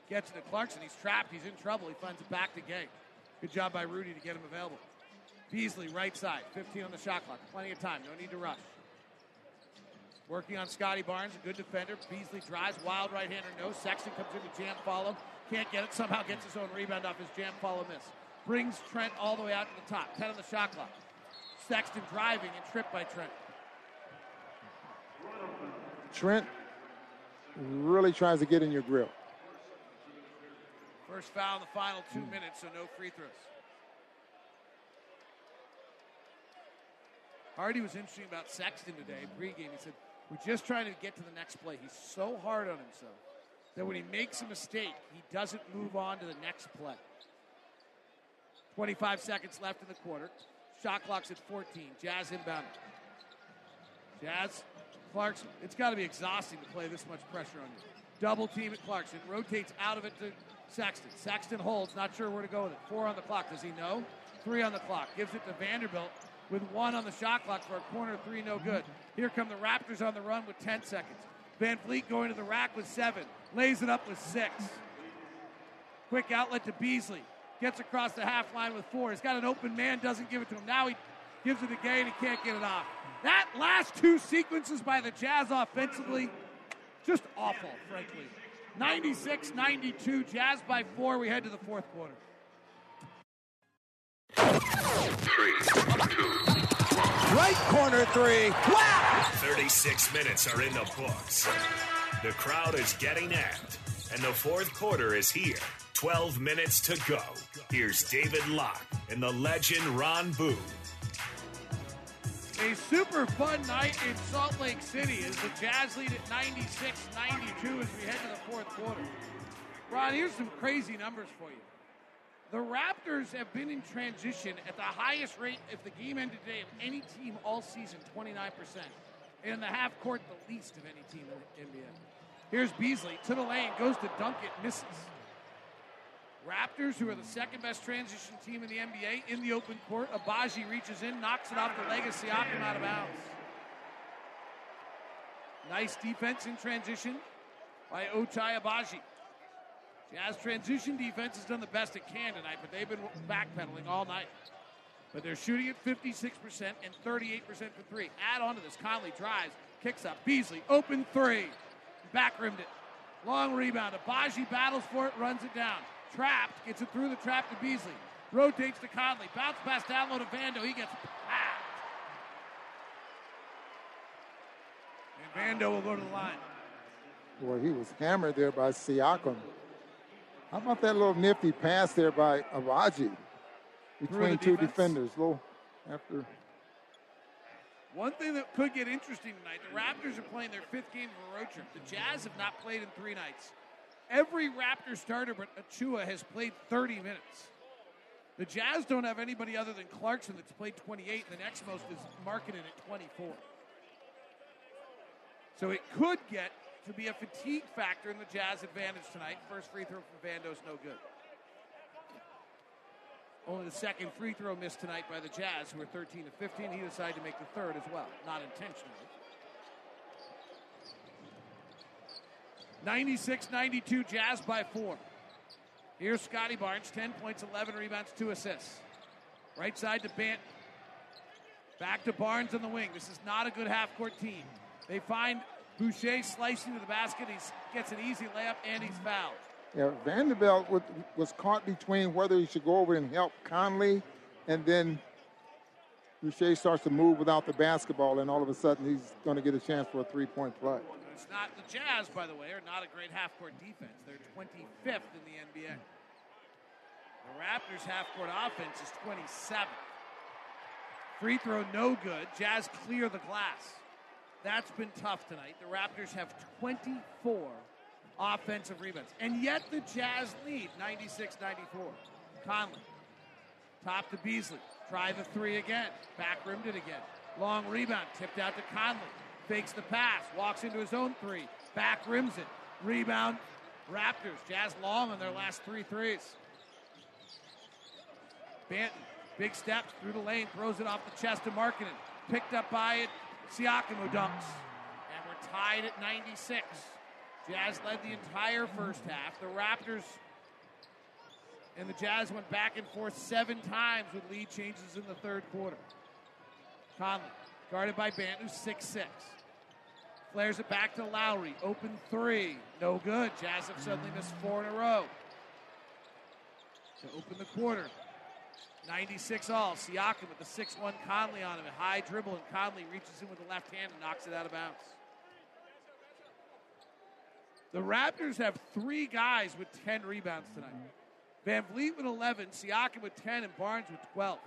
Gets it to Clarkson. He's trapped. He's in trouble. He finds it back to Gay. Good job by Rudy to get him available. Beasley, right side. 15 on the shot clock. Plenty of time. No need to rush. Working on Scotty Barnes, a good defender. Beasley drives, wild right hander, no. Sexton comes in with jam follow. Can't get it. Somehow gets his own rebound off his jam follow miss. Brings Trent all the way out to the top. 10 on the shot clock. Sexton driving and tripped by Trent. Trent really tries to get in your grill. First foul in the final two minutes, so no free throws. Hardy was interesting about Sexton today, pregame. He said, We're just trying to get to the next play. He's so hard on himself that when he makes a mistake, he doesn't move on to the next play. 25 seconds left in the quarter. Shot clock's at 14. Jazz inbound. Jazz, Clarkson. It's got to be exhausting to play this much pressure on you. Double team at Clarkson. Rotates out of it to Sexton. Sexton holds, not sure where to go with it. Four on the clock. Does he know? Three on the clock. Gives it to Vanderbilt. with one on the shot clock for a corner three, no good. Here come the Raptors on the run with 10 seconds. VanVleet going to the rack with seven, lays it up with six. Quick outlet to Beasley. Gets across the half line with four. He's got an open man, doesn't give it to him. Now he gives it to Gay and he can't get it off. That last two sequences by the Jazz offensively, just awful, frankly. 96 92, Jazz by four. We head to the fourth quarter. Right corner three. Wow! 36 minutes are in the books. The crowd is getting amped, and the fourth quarter is here. 12 minutes to go. Here's David Locke and the legend Ron Boone. A super fun night in Salt Lake City as the Jazz lead at 96 92 as we head to the fourth quarter. Ron, here's some crazy numbers for you. The Raptors have been in transition at the highest rate, if the game ended today, of any team all season, 29%. And in the half court, the least of any team in the NBA. Here's Beasley to the lane, goes to dunk it, misses. Raptors, who are the second best transition team in the NBA, in the open court. Agbaji reaches in, knocks it off the leg of Siakam out of bounds. Nice defense in transition by Ochai Agbaji. Jazz transition defense has done the best it can tonight, but they've been backpedaling all night. But they're shooting at 56% and 38% for three. Add on to this, Conley drives, kicks up. Beasley, open three. Back rimmed it. Long rebound. Agbaji battles for it, runs it down. Trapped, gets it through the trap to Beasley. Rotates to Conley. Bounce pass down low to Vando. He gets packed. And Vando will go to the line. Boy, he was hammered there by Siakam. How about that little nifty pass there by Agbaji between two defense. defenders? Little after One thing that could get interesting tonight the Raptors are playing their fifth game of a road trip. The Jazz have not played in three nights. Every Raptor starter but Achiuwa has played 30 minutes. The Jazz don't have anybody other than Clarkson that's played 28, and the next most is Markkanen at 24. So it could get to be a fatigue factor in the Jazz advantage tonight. First free throw from Vando's no good. Only the second free throw missed tonight by the Jazz, who are 13 to 15. He decided to make the third as well, not intentionally. 96 92, Jazz by four. Here's Scotty Barnes 10 points, 11 rebounds, 2 assists. Right side to Bant. Back to Barnes on the wing. This is not a good half court team. They find Boucher slicing to the basket. He gets an easy layup and he's fouled. yeah, Vanderbilt was, caught between whether he should go over and help Conley, and then Boucher starts to move without the basketball, and all of a sudden he's going to get a chance for a three-point play. Not the Jazz, by the way, are not a great half court defense. They're 25th in the NBA. The Raptors' half court offense is 27th. Free throw no good. Jazz clear the glass. That's been tough tonight. The Raptors have 24 offensive rebounds. And yet the Jazz lead 96 94. Conley. Top to Beasley. Try the three again. Back rimmed it again. Long rebound. Tipped out to Conley. Fakes the pass. Walks into his own three. Back rims it. Rebound. Raptors. Jazz long on their last three threes. Banton. Big steps through the lane. Throws it off the chest to Markkanen. Picked up by it. Siakam who dunks. And we're tied at 96. Jazz led the entire first half. The Raptors and the Jazz went back and forth seven times with lead changes in the third quarter. Conley, guarded by Bant, who's 6'6. Flares it back to Lauri. Open three. No good. Jazz have suddenly missed four in a row. To open the quarter. 96 all. Siakam with the 6 1 Conley on him. A high dribble, and Conley reaches in with the left hand and knocks it out of bounds. The Raptors have three guys with 10 rebounds tonight. VanVleet with 11, Siakam with 10, and Barnes with 12.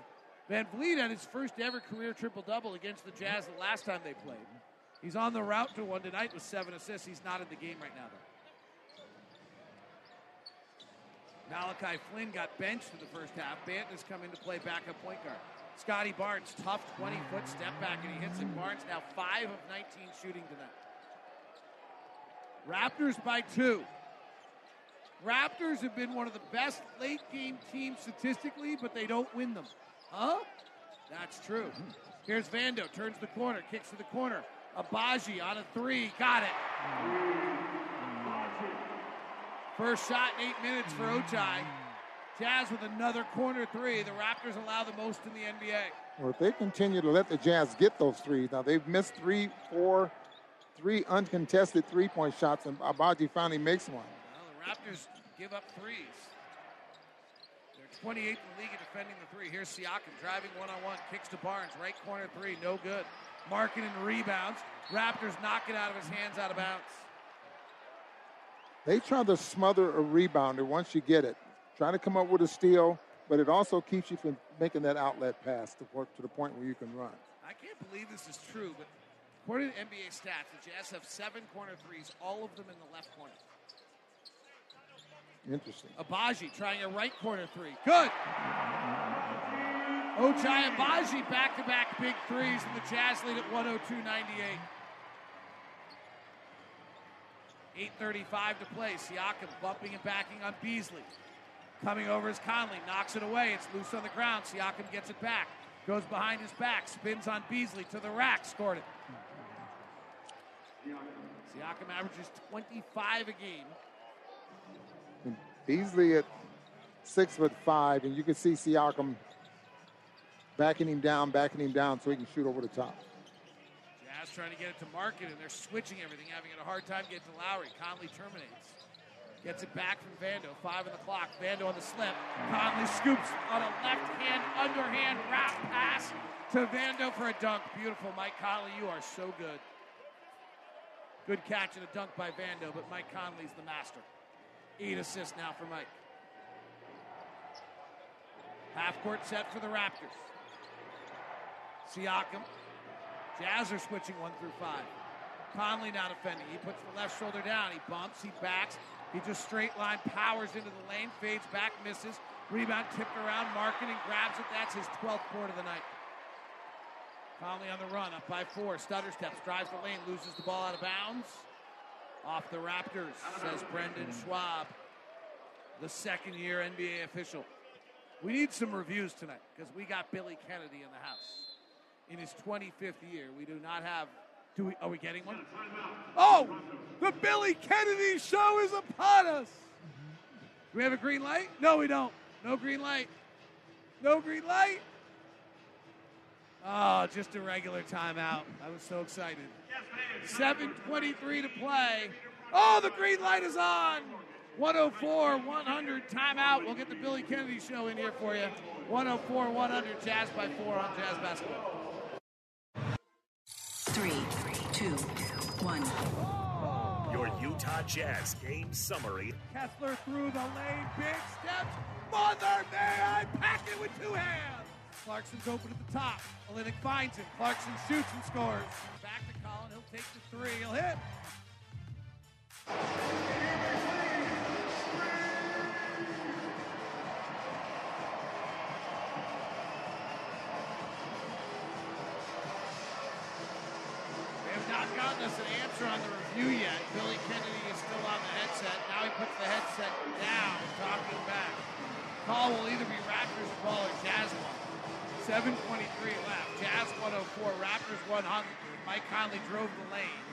VanVleet had his first ever career triple double against the Jazz the last time they played. He's on the route to one tonight with seven assists. He's not in the game right now, though. Malachi Flynn got benched in the first half. Banton has come in to play backup point guard. Scotty Barnes, tough 20 foot step back, and he hits it. Barnes now 5 of 19 shooting tonight. Raptors by two. Raptors have been one of the best late game teams statistically, but they don't win them. Huh? That's true. Here's Vando, turns the corner, kicks to the corner. Agbaji on a three, got it. First shot in eight minutes for Ochai. Jazz with another corner three. The Raptors allow the most in the NBA. Well, if they continue to let the Jazz get those threes, now they've missed three, four, three uncontested three-point shots, and Agbaji finally makes one. Well, the Raptors give up threes. They're 28th in the league at defending the three. Here's Siakam driving one-on-one, kicks to Barnes, right corner three, no good. Markkanen rebounds. Raptors knock it out of his hands, out of bounds. They try to smother a rebounder once you get it. Trying to come up with a steal, but it also keeps you from making that outlet pass to, to the point where you can run. I can't believe this is true, but according to NBA stats, the Jazz have seven corner threes, all of them in the left corner. Interesting. Agbaji trying a right corner three. Good. Ochai Agbaji back to back big threes, and the Jazz lead at 102 98. 8.35 to play. Siakam bumping and backing on Beasley. Coming over is Conley, knocks it away. It's loose on the ground. Siakam gets it back. Goes behind his back, spins on Beasley to the rack, scored it. Siakam averages 25 a game. And Beasley at six foot five, and you can see Siakam backing him down, backing him down so he can shoot over the top. Jazz trying to get it to Markkanen, and they're switching everything, having a hard time getting to Lauri. Conley terminates. Gets it back from Vando. Five on the clock. Vando on the slip. Conley scoops on a left hand, underhand wrap pass to Vando for a dunk. Beautiful. Mike Conley, you are so good. Good catch and a dunk by Vando, but Mike Conley's the master. Eight assists now for Mike. Half court set for the Raptors. Siakam. Jazz are switching one through five. Conley now defending. He puts the left shoulder down. He bumps. He backs. He just straight line powers into the lane, fades back, misses. Rebound tipped around. Markkanen grabs it. That's his 12th board of the night. Conley on the run, up by four. Stutter steps, drives the lane, loses the ball out of bounds. Off the Raptors, says Brandon Schwab, the second year NBA official. We need some reviews tonight because we got Billy Kennedy in the house. In his 25th year, we do not have. Do we? Are we getting one? Oh, oh, the Billy Kennedy show is upon us. Do we have a green light? No, we don't. No green light. No green light. Oh, just a regular timeout. I was so excited. 7.23 to play. Oh, the green light is on. 104 100 timeout. We'll get the Billy Kennedy show in here for you. 104 100 Jazz by four on Jazz Basketball. Two, one. Your Utah Jazz game summary. Kessler through the lane, big steps. Mother man, I pack it with two hands. Clarkson's open at the top. Olynyk finds him. Clarkson shoots and scores. Back to Collin. He'll take the three. He'll hit. Not gotten us an answer on the review yet. Billy Kennedy is still on the headset. Now he puts the headset down, talking back. Call will either be Raptors ball or Jazz ball. 7.23 left. Jazz 104, Raptors 100. Mike Conley drove the lane.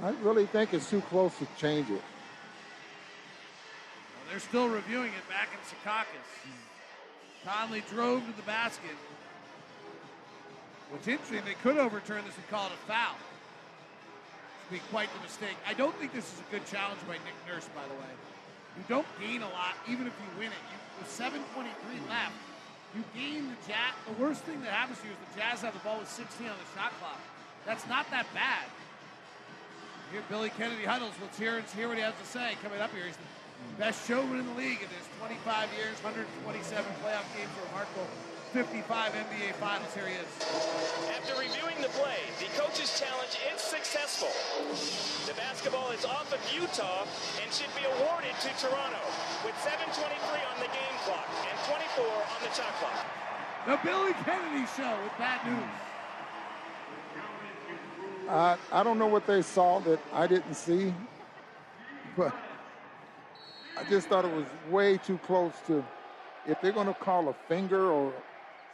I really think it's too close to change it. Well, they're still reviewing it back in Secaucus. Conley drove to the basket. What's interesting, they could overturn this and call it a foul. Would be quite the mistake. I don't think this is a good challenge by Nick Nurse, by the way. You don't gain a lot, even if you win it. You, with 7.23 left, you gain the Jazz. The worst thing that happens to you is the Jazz have the ball with 16 on the shot clock. That's not that bad. Here, Billy Kennedy huddles. Let's hear, let's hear what he has to say. Coming up here, he's the best showman in the league in his 25 years, 127 playoff games, a remarkable 55 NBA Finals. Here he is. After reviewing the play, the coach's challenge is successful. The basketball is off of Utah and should be awarded to Toronto with 7.23 on the game clock and 24 on the shot clock. The Billy Kennedy Show with bad news. Uh, I don't know what they saw that I didn't see, but I just thought it was way too close to. If they're going to call a finger or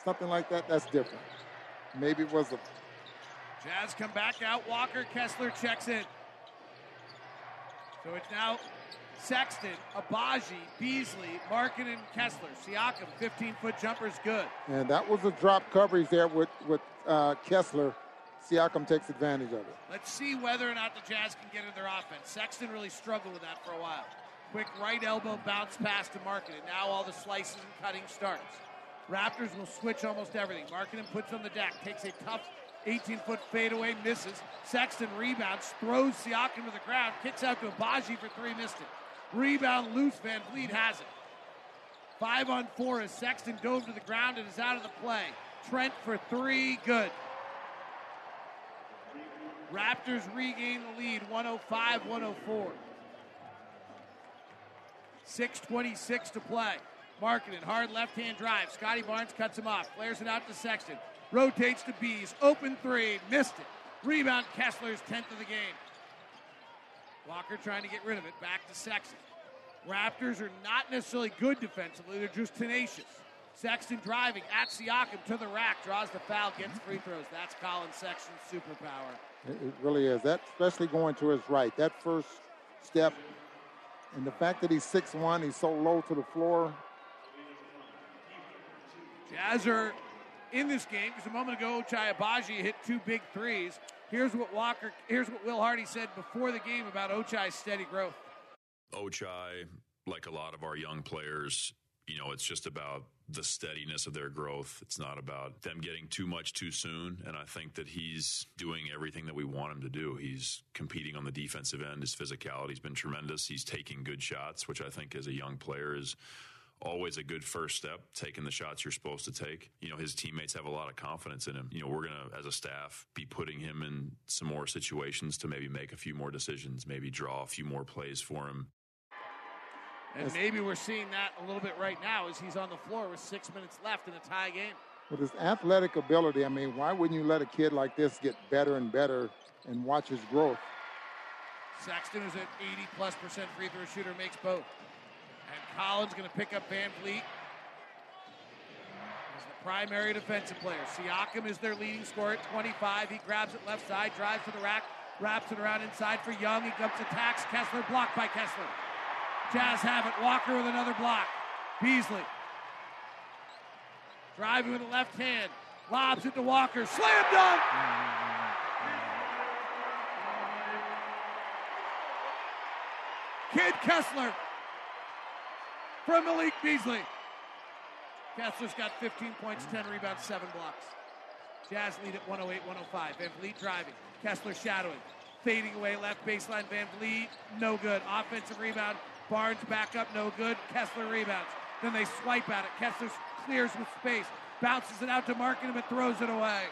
something like that, that's different. Maybe it was a Jazz come back out. Walker Kessler checks in. So it's now Sexton, Agbaji, Beasley, Markkanen, and Kessler. Siakam, 15 foot jumper's good. and that was a drop coverage there with with uh, Kessler. Siakam takes advantage of it. Let's see whether or not the Jazz can get in their offense. Sexton really struggled with that for a while. Quick right elbow bounce pass to Markkanen, and now all the slices and cutting starts. Raptors will switch almost everything. Markkanen puts on the deck, takes a tough 18 foot fadeaway, misses. Sexton rebounds, throws Siakam to the ground, kicks out to Agbaji for three, missed it. Rebound loose, Van Vliet has it. Five on four as Sexton dove to the ground and is out of the play. Trent for three, good. Raptors regain the lead 105 104. 6.26 to play. Markkanen, hard left hand drive. Scotty Barnes cuts him off, flares it out to Sexton. Rotates to Bees. Open three, missed it. Rebound, Kessler's 10th of the game. Walker trying to get rid of it. Back to Sexton. Raptors are not necessarily good defensively, they're just tenacious. Sexton driving at Siakam to the rack, draws the foul, gets free throws. That's Collin Sexton's superpower. It, really is. That especially going to his right. That first step, and the fact that he's 6'1", he's so low to the floor. Jazz are in this game because a moment ago Ochai hit two big threes. Here's what Walker, here's what Will Hardy said before the game about Ochai's steady growth. Ochai, like a lot of our young players, you know, it's just about the steadiness of their growth. It's not about them getting too much too soon. And I think that he's doing everything that we want him to do. He's competing on the defensive end. His physicality's been tremendous. He's taking good shots, which I think as a young player is always a good first step, taking the shots you're supposed to take. You know, his teammates have a lot of confidence in him. You know, we're going to, as a staff, be putting him in some more situations to maybe make a few more decisions, maybe draw a few more plays for him. And maybe we're seeing that a little bit right now as he's on the floor with six minutes left in a tie game. With his athletic ability, I mean, why wouldn't you let a kid like this get better and better and watch his growth? Sexton is an 80 plus percent free throw shooter, makes both. Collins going to pick up Van Fleet. He's the primary defensive player. Siakam is their leading scorer at 25. He grabs it left side, drives to the rack, wraps it around inside for Young. He comes attacks Kessler, blocked by Kessler. Jazz have it. Walker with another block. Beasley. Driving with the left hand. Lobs it to Walker. Slam dunk! Kid Kessler from Malik Beasley. Kessler's got 15 points, 10 rebounds, 7 blocks. Jazz lead at 108 105. Van Vliet driving. Kessler shadowing. Fading away left baseline. Van Vliet, no good. Offensive rebound. Barnes back up, no good. Kessler rebounds. Then they swipe at it. Kessler clears with space. Bounces it out to Markkanen and throws it away.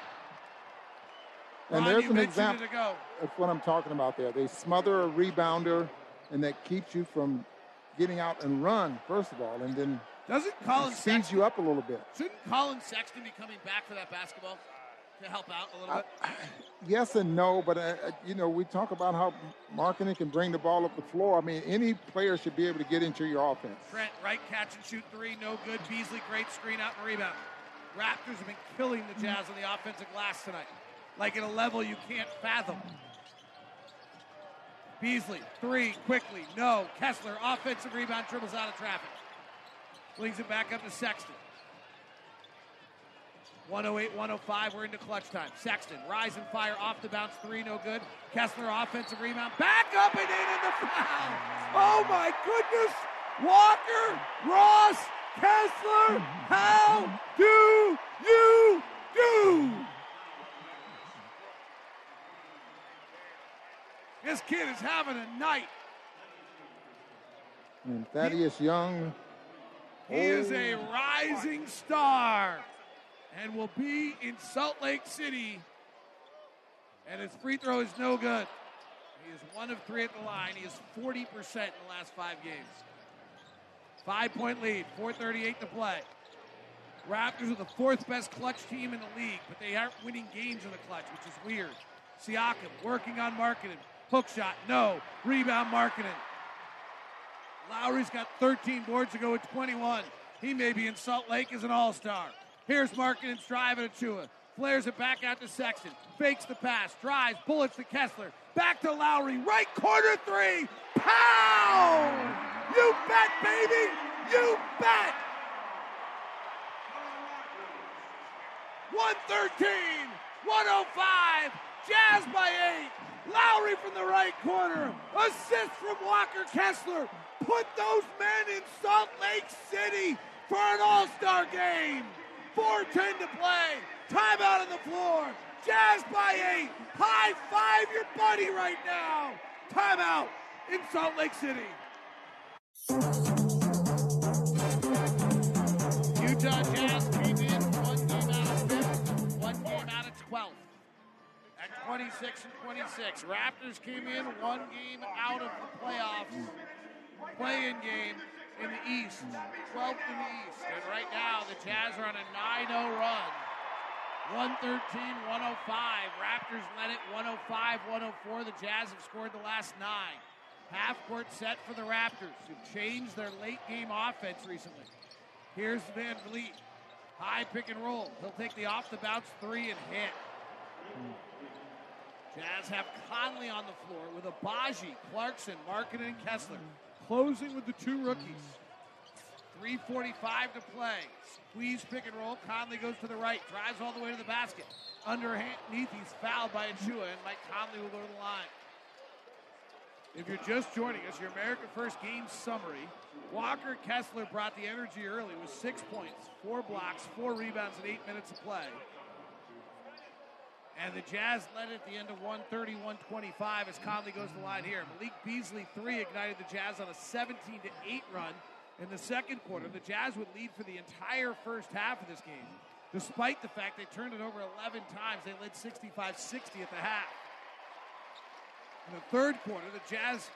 And Ron, there's an example. That's what I'm talking about there. They smother a rebounder, and that keeps you from getting out and run, first of all, and then Doesn't Collin it speeds you up a little bit. Shouldn't Collin Sexton be coming back for that basketball to help out a little bit? Yes and no, but uh, uh, you know we talk about how Markkanen can bring the ball up the floor. I mean, any player should be able to get into your offense. Trent, right catch and shoot three, no good. Beasley, great screen out and rebound. Raptors have been killing the Jazz on the offensive glass tonight, like at a level you can't fathom. Beasley, three, quickly, no. Kessler, offensive rebound, dribbles out of traffic. Flings it back up to Sexton. 108 105, we're into clutch time. Sexton, rise and fire off the bounce, three, no good. Kessler, offensive rebound, back up and in and the foul. Oh my goodness! Walker, Ross, Kessler, how do you do? This kid is having a night. And Thaddeus Young, He is a rising star and will be in Salt Lake City. And his free throw is no good. He is one of three at the line. He is 40% in the last five games. Five point lead, 438 to play. Raptors are the fourth best clutch team in the league, but they aren't winning games in the clutch, which is weird. Siakam working on Markkanen. Hook shot, no. Rebound Markkanen. Lauri's got 13 boards to go with 21. He may be in Salt Lake as an all star. Here's Markkanen's drive and Achiuwa. Flares it back out to Sexton. Fakes the pass. Drives. Bullets to Kessler. Back to Lauri. Right corner three. Pow! You bet, baby! You bet! 113, 105, Jazz by eight. Lauri from the right corner. Assist from Walker Kessler. Put those men in Salt Lake City for an all star game. 4.10 to play. Timeout on the floor. Jazz by eight. High five your buddy right now. Timeout in Salt Lake City. Utah Jazz 26 and 26. Raptors came in one game out of the playoffs, play-in game in the East, 12th in the East. And right now, the Jazz are on a 9-0 run. 113, 105. Raptors led it 105, 104. The Jazz have scored the last nine. Half court set for the Raptors, who've changed their late game offense recently. Here's Van Vliet. High pick and roll. He'll take the off the bounce three and hit. Jazz have Conley on the floor with Agbaji, Clarkson, Markkanen, and Kessler. Closing with the two rookies. 3.45 to play. Squeeze pick and roll. Conley goes to the right, drives all the way to the basket. Underneath, he's fouled by Achiuwa, and Mike Conley will go to the line. If you're just joining us, your America First game summary. Walker Kessler brought the energy early with six points, four blocks, four rebounds, and eight minutes of play. And the Jazz led at the end of 130, 125 as Conley goes to the line here. Malik Beasley, three, ignited the Jazz on a 17 to 8 run in the second quarter. The Jazz would lead for the entire first half of this game. Despite the fact they turned it over 11 times, they led 65 60 at the half. In the third quarter, the Jazz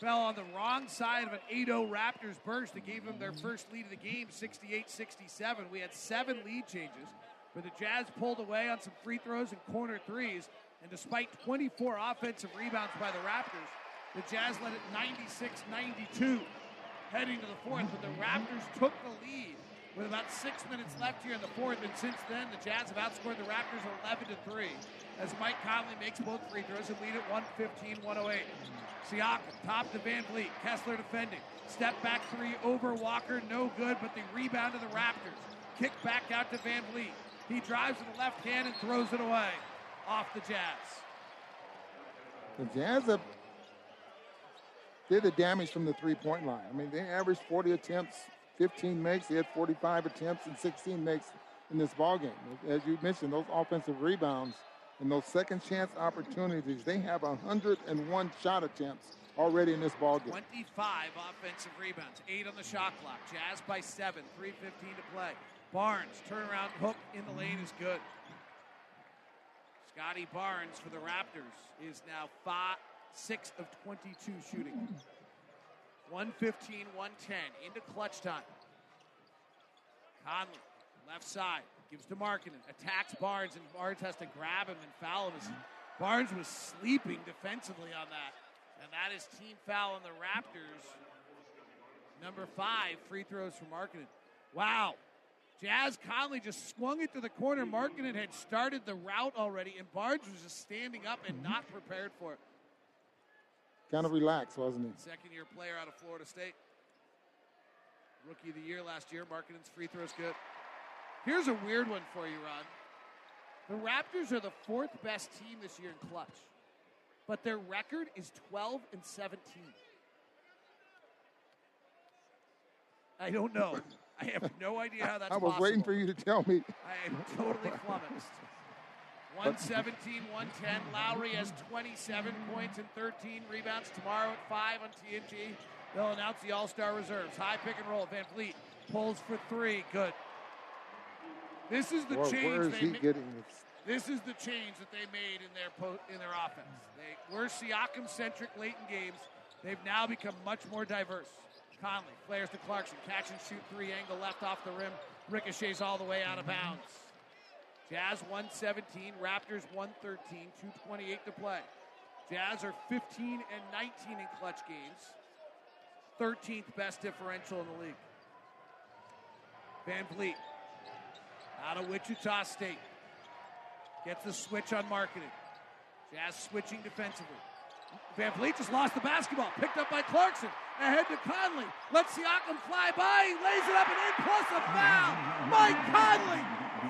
fell on the wrong side of an 8 0 Raptors burst that gave them their first lead of the game, 68 67. We had seven lead changes, but the Jazz pulled away on some free throws and corner threes. And despite 24 offensive rebounds by the Raptors, the Jazz led it 96 92 heading to the fourth, but the Raptors took the lead with about six minutes left here in the fourth, and since then the Jazz have outscored the Raptors 11 to 3 as Mike Conley makes both free throws and lead at 115 108. Siakam, top to VanVleet. Kessler defending. Step back three over Walker, no good, but the rebound to the Raptors. Kick back out to Van Vliet. He drives with the left hand and throws it away off the Jazz. The Jazz have did the damage from the three-point line. I mean, they averaged 40 attempts, 15 makes. They had 45 attempts and 16 makes in this ball game. As you mentioned, those offensive rebounds and those second chance opportunities, they have 101 shot attempts already in this ball game. 25 offensive rebounds, eight on the shot clock. Jazz by seven, 3.15 to play. Barnes, turnaround hook in the lane is good. Scotty Barnes for the Raptors is now five, six of 22 shooting. 115, 110 into clutch time. Conley, left side, gives to Markkanen, attacks Barnes, and Barnes has to grab him and foul him. Barnes was sleeping defensively on that. And that is team foul on the Raptors. Number five, free throws for Markkanen. Wow. Jazz Conley just swung it to the corner. Markkanen had started the route already, and Barnes was just standing up and not prepared for it. Kind of relaxed, wasn't he? Second year player out of Florida State. Rookie of the year last year. Markkanen's free throws good. Here's a weird one for you, Ron. The Raptors are the fourth best team this year in clutch, but their record is 12 and 17. I don't know. I have no idea how that's I was possible. waiting for you to tell me. I am totally flummoxed. 117, 110. Lauri has 27 points and 13 rebounds tomorrow at 5 on TNT. They'll announce the All Star reserves. High pick and roll. Van Fleet pulls for three. Good. This is the change. where is they he ma- getting this? This is the change that they made in their po- in their offense. They were Siakam centric late in games. They've now become much more diverse. Conley flares to Clarkson, catch and shoot three angle left off the rim, ricochets all the way out of mm-hmm. bounds. Jazz 117, Raptors 113, 228 to play. Jazz are 15 and 19 in clutch games, 13th best differential in the league. Van Vliet out of Wichita State. Gets the switch on Markkanen. Jazz switching defensively. VanVleet just lost the basketball. Picked up by Clarkson. Ahead to Conley. Lets Siakam fly by. He lays it up and in, plus a foul. Mike Conley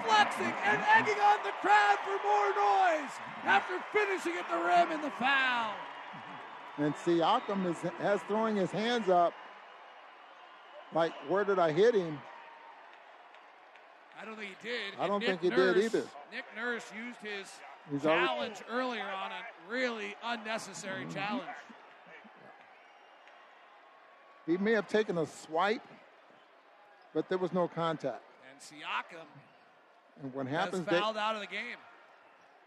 flexing and egging on the crowd for more noise after finishing at the rim in the foul. And Siakam is has throwing his hands up. Like, where did I hit him? I don't think he did. I don't think he did either. Nick Nurse used his He's already- challenge earlier on a really unnecessary challenge. He may have taken a swipe, but there was no contact. And Siakam And what happens, Da- out of the game.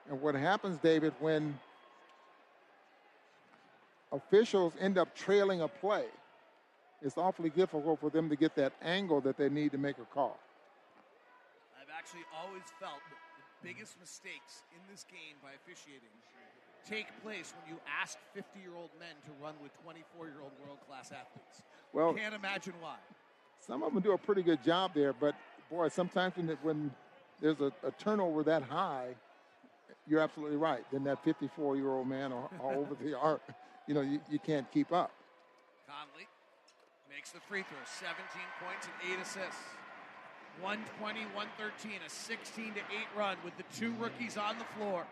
and what happens, David, when officials end up trailing a play, it's awfully difficult for them to get that angle that they need to make a call. I've actually always felt the biggest mistakes in this game by officiating take place when you ask 50 year old men to run with 24 year old world class athletes. Well- Can't imagine why. Some of them do a pretty good job there, but boy, sometimes when, when there's a, a turnover that high, you're absolutely right. Then that 54 year old man all, all over the arc, you know, you, you can't keep up. Conley makes the free throw, 17 points and 8 assists. 120, 113, a 16 to 8 run with the two rookies on the floor.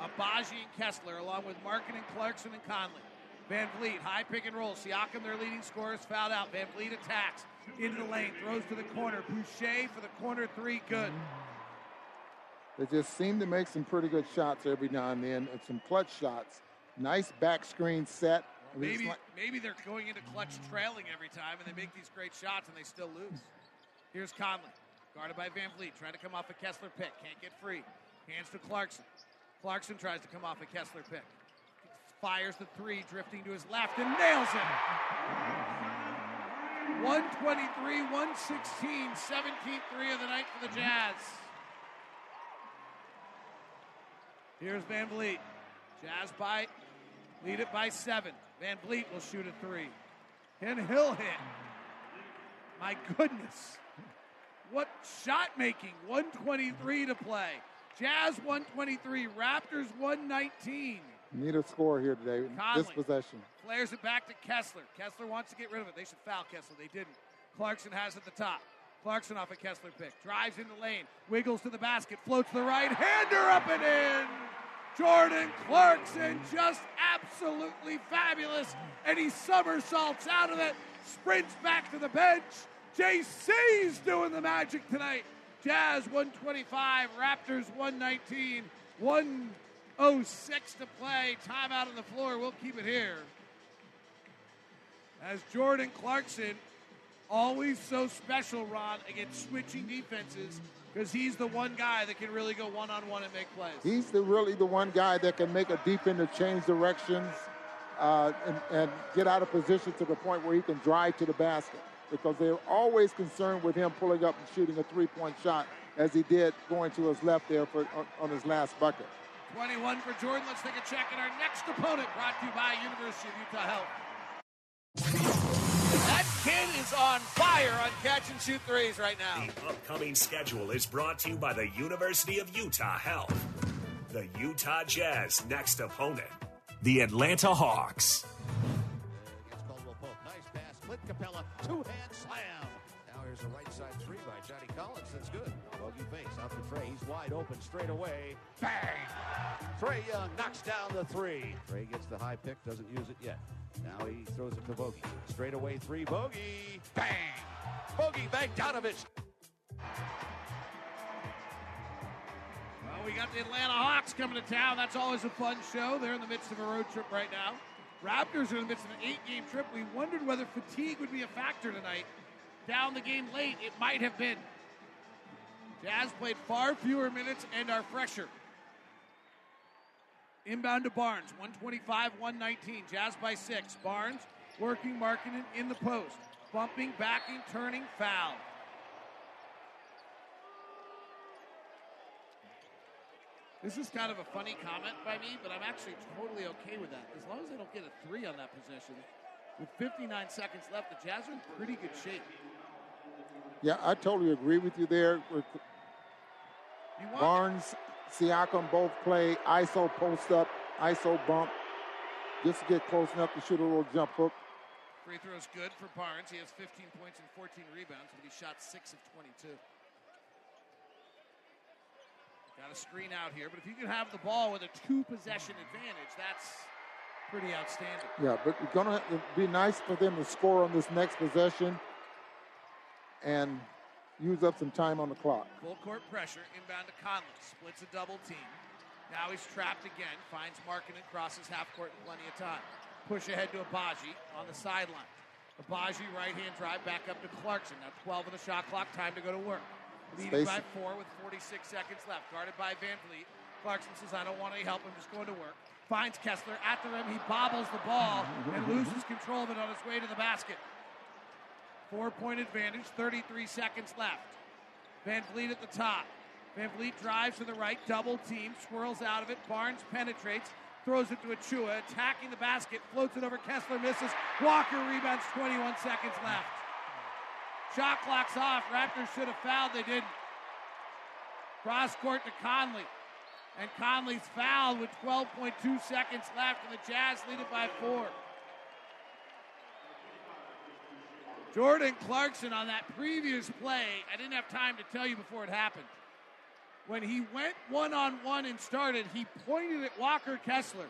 Agbaji and Kessler, along with Markkanen and Clarkson and Conley. Van Vliet, high pick and roll. Siakam, their leading scorer, is fouled out. VanVleet attacks into the lane, throws to the corner. Boucher for the corner three, good. They just seem to make some pretty good shots every now and then, and some clutch shots. Nice back screen set. It's Maybe, like- maybe they're going into clutch trailing every time, and they make these great shots, and they still lose. Here's Conley, guarded by VanVleet, trying to come off a Kessler pick. Can't get free. Hands to Clarkson. Clarkson tries to come off a Kessler pick. Fires the three, drifting to his left, and nails it. 123, 116, 17th three of the night for the Jazz. Here's VanVleet. Jazz by, lead it by seven. Van Vliet will shoot a three. And he'll hit. My goodness. What shot making. 123 to play. Jazz 123, Raptors 119. need a score here today. This possession. Flares it back to Kessler. Kessler wants to get rid of it. They should foul Kessler. They didn't. Clarkson has it at the top. Clarkson off a Kessler pick. Drives in the lane. Wiggles to the basket. Floats the right hander up and in. Jordan Clarkson just absolutely fabulous. And he somersaults out of it. Sprints back to the bench. JC's doing the magic tonight. Jazz 125, Raptors 119, 106 to play. Timeout on the floor. We'll keep it here. As Jordan Clarkson, always so special, Ron, against switching defenses, because he's the one guy that can really go one on one and make plays. He's the really the one guy that can make a defender change directions uh, and, and get out of position to the point where he can drive to the basket. Because they're always concerned with him pulling up and shooting a three-point shot, as he did going to his left there for, on, on his last bucket. 21 for Jordan. Let's take a check at our next opponent, brought to you by University of Utah Health. That kid is on fire on catch and shoot threes right now. The upcoming schedule is brought to you by the University of Utah Health. The Utah Jazz next opponent, the Atlanta Hawks. Clint Capela. Two hand slam. Now here's a right side three by Johnny Collins. That's good. Bogey face out to Trae. He's wide open straight away. Bang! Trae Young knocks down the three. Trae gets the high pick. Doesn't use it yet. Now he throws it to Bogey. Straight away three. Bogey. Bang! Bogey banked out Bogdanovich. Well, we got the Atlanta Hawks coming to town. That's always a fun show. They're in the midst of a road trip right now. Raptors are in the midst of an eight-game trip. We wondered whether fatigue would be a factor tonight. Down the game late, it might have been. Jazz played far fewer minutes and are fresher. Inbound to Barnes, 125, 119. Jazz by six. Barnes working, marking in the post. Bumping, backing, turning, foul. This is kind of a funny comment by me, but I'm actually totally okay with that. As long as I don't get a three on that possession. With 59 seconds left, the Jazz are in pretty good shape. Yeah, I totally agree with you there. With Barnes, Siakam both play ISO post up, ISO bump, just to get close enough to shoot a little jump hook. Free throw's good for Barnes. He has 15 points and 14 rebounds, but he shot 6 of 22. Got a screen out here, but if you can have the ball with a two possession advantage, that's pretty outstanding. Yeah, but it's gonna be nice for them to score on this next possession and use up some time on the clock. Full court pressure, inbound to Conley, splits a double team. Now he's trapped again, finds Markkanen and crosses half court in plenty of time. Push ahead to Agbaji on the sideline. Agbaji right hand drive back up to Clarkson. Now 12 on the shot clock, time to go to work. Leading by four with 46 seconds left. Guarded by Van Vliet. Clarkson says, I don't want any help. I'm just going to work. Finds Kessler at the rim. He bobbles the ball and loses control of it on his way to the basket. Four point advantage, 33 seconds left. Van Vliet at the top. VanVleet drives to the right, double team, swirls out of it. Barnes penetrates, throws it to Achiuwa, attacking the basket, floats it over Kessler, misses. Walker rebounds, 21 seconds left. Shot clock's off. Raptors should have fouled. They didn't. Cross court to Conley. And Conley's fouled with 12.2 seconds left, and the Jazz lead it by four. Jordan Clarkson on that previous play, I didn't have time to tell you before it happened. When he went one on one and started, he pointed at Walker Kessler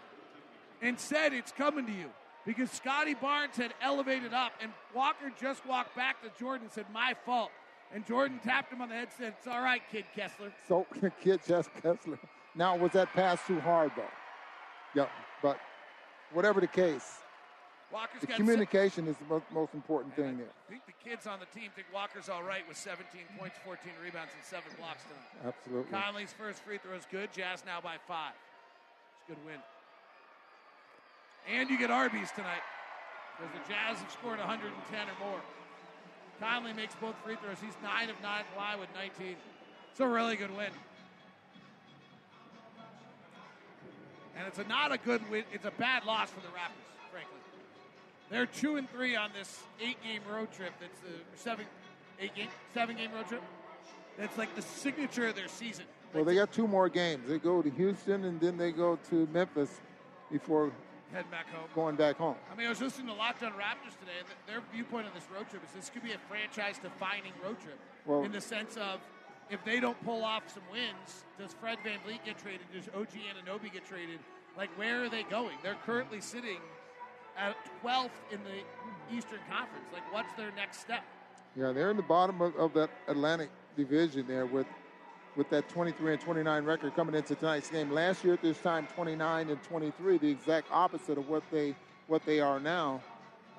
and said, It's coming to you. Because Scotty Barnes had elevated up, and Walker just walked back to Jordan and said, My fault. And Jordan tapped him on the head and said, It's all right, kid Kessler. So, kid Jess Kessler. Now, was that pass too hard, though? Yeah, but whatever the case, Walker's the got communication is the most, most important thing there. I think the kids on the team think Walker's all right with 17 points, 14 rebounds, and seven blocks tonight. Absolutely. Conley's first free throw is good. Jazz now by five. It's a good win. And you get Arby's tonight because the Jazz have scored 110 or more. Conley makes both free throws. He's 9 of 9 fly with 19. It's a really good win. And it's a not a good win. It's a bad loss for the Raptors, frankly. They're two and three on this eight-game road trip. That's the seven, eight-game, seven-game road trip. That's like the signature of their season. Well, they got two more games. They go to Houston and then they go to Memphis before Head back home. going back home. I mean, I was listening to Locked On Raptors today, their viewpoint on this road trip is this could be a franchise-defining road trip. Well- in the sense of, if they don't pull off some wins, does Fred VanVleet get traded? Does OG Anunoby get traded? Like, where are they going? They're currently sitting at 12th in the Eastern Conference. Like, what's their next step? Yeah, they're in the bottom of, of that Atlantic division there with with that 23 and 29 record coming into tonight's game. Last year at this time, 29 and 23, the exact opposite of what they what they are now.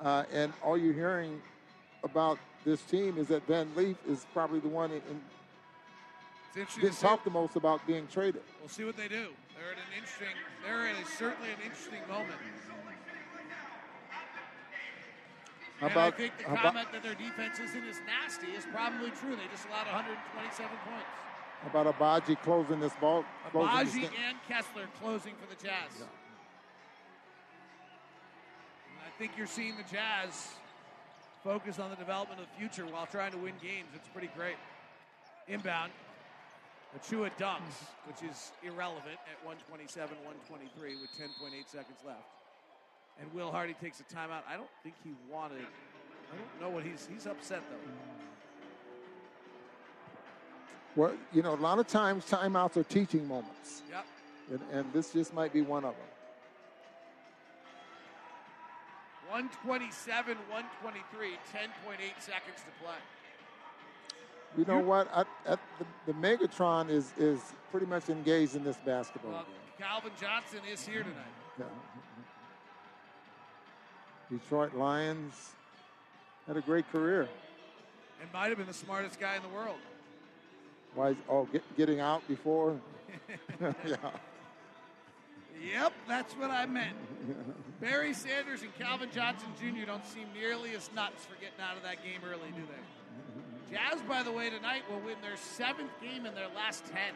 Uh, and all you're hearing about this team is that VanVleet is probably the one in, in It's interesting getting to see. talked the most about being traded. We'll see what they do. They're at an interesting. They're at a, certainly an interesting moment. How and about- I think the how about- comment that their defense isn't as nasty is probably true. They just allowed 127 points. How about Agbaji closing this ball? Closing this Agbaji game? and Kessler closing for the Jazz. And I think you're seeing the Jazz focus on the development of the future while trying to win games. It's pretty great. Inbound. Achiuwa dunks, which is irrelevant at 127, 123 with 10.8 seconds left. And Will Hardy takes a timeout. I don't think he wanted. I don't know what he's. He's upset though. Well, you know, a lot of times timeouts are teaching moments, Yep. and, and this just might be one of them. 127, 123, 10.8 seconds to play. You know what? I, I, the, the Megatron is is pretty much engaged in this basketball Well, game. Calvin Johnson is here tonight. Yeah. Detroit Lions had a great career. And might have been the smartest guy in the world. Why? Is, oh, get, getting out before. yeah. Yep, that's what I meant. Barry Sanders and Calvin Johnson Jr. don't seem nearly as nuts for getting out of that game early, do they? Jazz, by the way, tonight will win their seventh game in their last ten.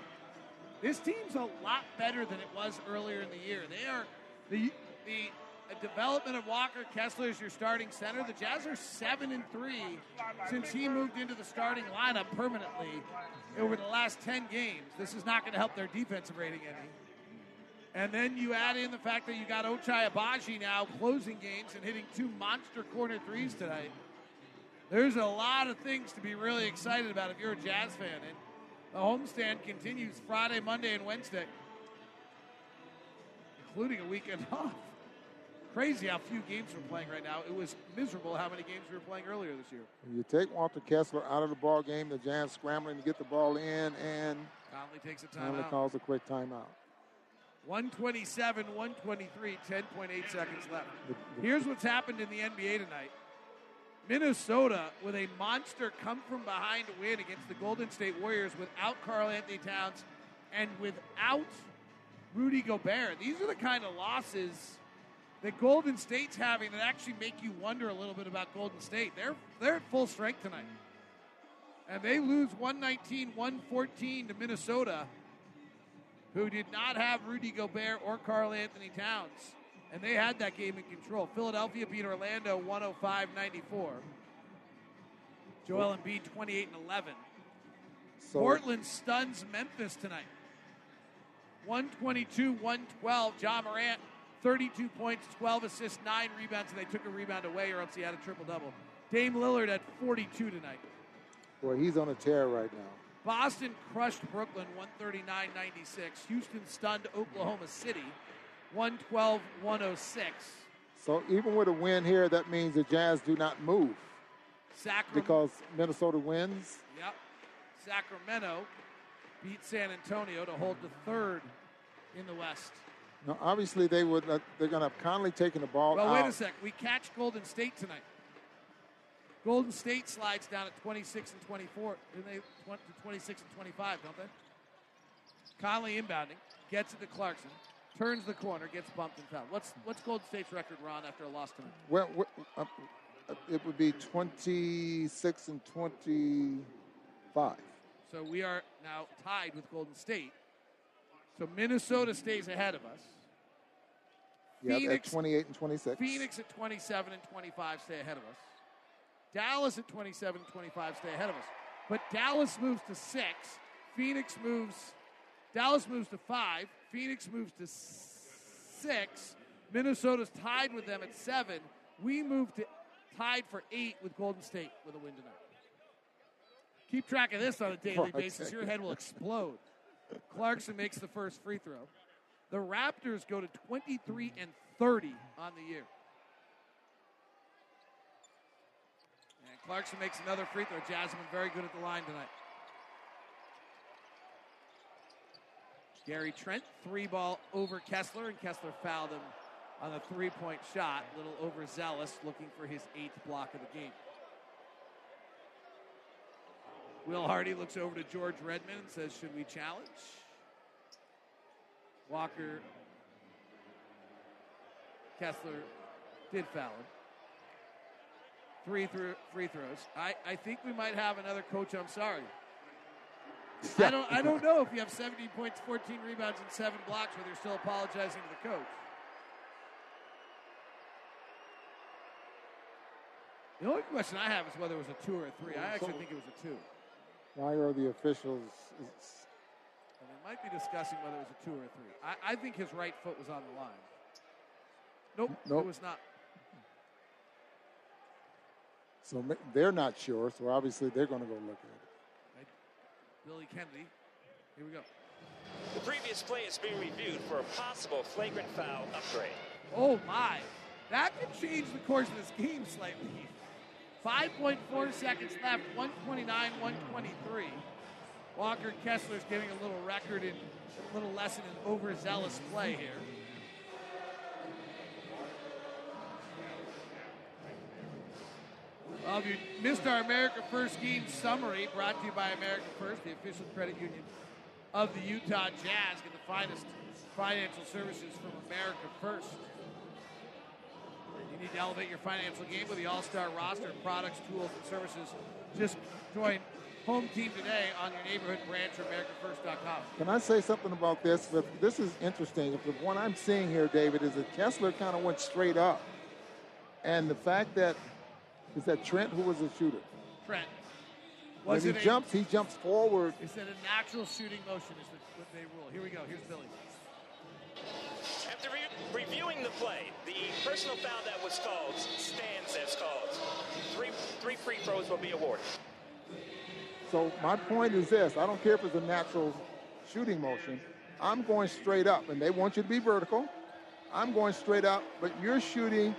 This team's a lot better than it was earlier in the year. They are the the a development of Walker Kessler as your starting center. The Jazz are seven and three since he moved into the starting lineup permanently over the last ten games. This is not going to help their defensive rating any. And then you add in the fact that you got Ochai Agbaji now closing games and hitting two monster corner threes tonight. There's a lot of things to be really excited about if you're a Jazz fan. And the homestand continues Friday, Monday, and Wednesday, including a weekend off. Crazy how few games we're playing right now. It was miserable how many games we were playing earlier this year. You take Walter Kessler out of the ball game. The Jazz scrambling to get the ball in, and Conley takes a Conley timeout. calls a quick timeout. 127, 123, 10.8 seconds left. Here's what's happened in the NBA tonight. Minnesota with a monster come from behind win against the Golden State Warriors without Karl Anthony Towns and without Rudy Gobert. These are the kind of losses that Golden State's having that actually make you wonder a little bit about Golden State. They're they're at full strength tonight. And they lose 119-114 to Minnesota who did not have Rudy Gobert or Karl Anthony Towns. And they had that game in control. Philadelphia beat Orlando 105 94. Joel Embiid 28 and 11. So- Portland stuns Memphis tonight. 122 112. Ja Morant, 32 points, 12 assists, 9 rebounds, and they took a rebound away, or else he had a triple double. Dame Lillard at 42 tonight. Boy, he's on a tear right now. Boston crushed Brooklyn 139 96. Houston stunned Oklahoma City 112 106. So even with a win here, that means the Jazz do not move Sacramento. because Minnesota wins. Yep. Sacramento beat San Antonio to hold the third in the West. Now, obviously, they would. Uh, they're going to have Conley taking the ball Well, out. wait a sec. We catch Golden State tonight. Golden State slides down at 26 and 24. Then they went to 26 and 25, don't they? Conley inbounding, gets it to Clarkson, turns the corner, gets bumped and fouled. What's what's Golden State's record, Ron, after a loss tonight? Well, uh, uh, it would be 26 and 25. So we are now tied with Golden State. So Minnesota stays ahead of us. Yeah, Phoenix- at 28 and 26. Phoenix at 27 and 25 stay ahead of us. Dallas at 27 and 25 stay ahead of us. But Dallas moves to six. Phoenix moves. Dallas moves to five. Phoenix moves to six. Minnesota's tied with them at seven. We move to tied for eight with Golden State with a win tonight. Keep track of this on a daily basis. Your head will explode. Clarkson makes the first free throw. The Raptors go to 23 and 30 on the year. And Clarkson makes another free throw. Jasmine very good at the line tonight. Gary Trent, three ball over Kessler, and Kessler fouled him on a three point shot. A little overzealous, looking for his eighth block of the game. Will Hardy looks over to George Redmond and says, Should we challenge? Walker, Kessler did foul him. Three thro- free throws. I, I think we might have another coach. I'm sorry. I don't I don't know if you have 17 points, 14 rebounds, and seven blocks whether you're still apologizing to the coach. The only question I have is whether it was a two or a three. I actually think it was a two. Why are the officials? And they might be discussing whether it was a two or a three. I, I think his right foot was on the line. Nope, Nope. it was not. So they're not sure. So obviously they're going to go look at it. Billy Kennedy. Here we go. The previous play is being reviewed for a possible flagrant foul upgrade. Oh my. That could change the course of this game slightly. 5.4 seconds left, 129, 123. Walker Kessler's giving a little record in a little lesson in overzealous play here. Well, if you missed our America First game summary, brought to you by America First, the official credit union of the Utah Jazz, get the finest financial services from America First. You need to elevate your financial game with the all-star roster of products, tools, and services. Just join home team today on your neighborhood branch or AmericaFirst.com. Can I say something about this? But this is interesting. The one I'm seeing here, David, is that Kessler kind of went straight up, and the fact that is that Trent, who was the shooter, Trent. when he a- jumps, he jumps forward. Is that a natural shooting motion? Is the- what they rule? Here we go. Here's Billy. After re- reviewing the play, the personal foul that was called stands as called. Three, three free throws will be awarded. So my point is this: I don't care if it's a natural shooting motion. I'm going straight up, and they want you to be vertical. I'm going straight up, but you're shooting,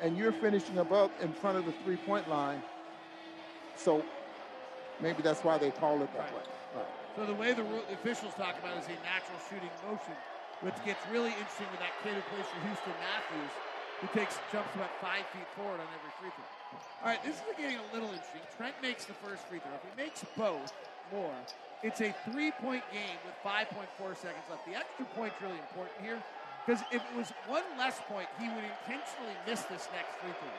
and you're finishing above in front of the three-point line. So maybe that's why they call it that way. Right. So the way the officials talk about it is a natural shooting motion, which gets really interesting with that kid who plays for Houston Matthews, who takes jumps about five feet forward on every free throw. All right, this is getting a little interesting. Trent makes the first free throw. If he makes both more, it's a three-point game with 5.4 seconds left. The extra point's really important here because if it was one less point, he would intentionally miss this next free throw.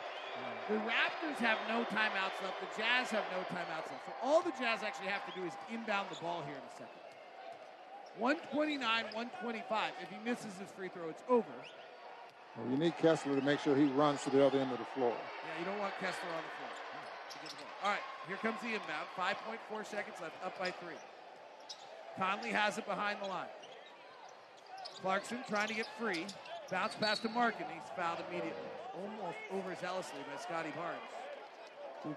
The Raptors have no timeouts left. The Jazz have no timeouts left. So all the Jazz actually have to do is inbound the ball here in a second. 129, 125. If he misses his free throw, it's over. Well, you need Kessler to make sure he runs to the other end of the floor. Yeah, you don't want Kessler on the floor. to get the ball. All right, here comes the inbound. 5.4 seconds left, up by three. Conley has it behind the line. Clarkson trying to get free. Bounce pass to Markkanen. He's fouled immediately. Almost overzealously by Scotty Barnes.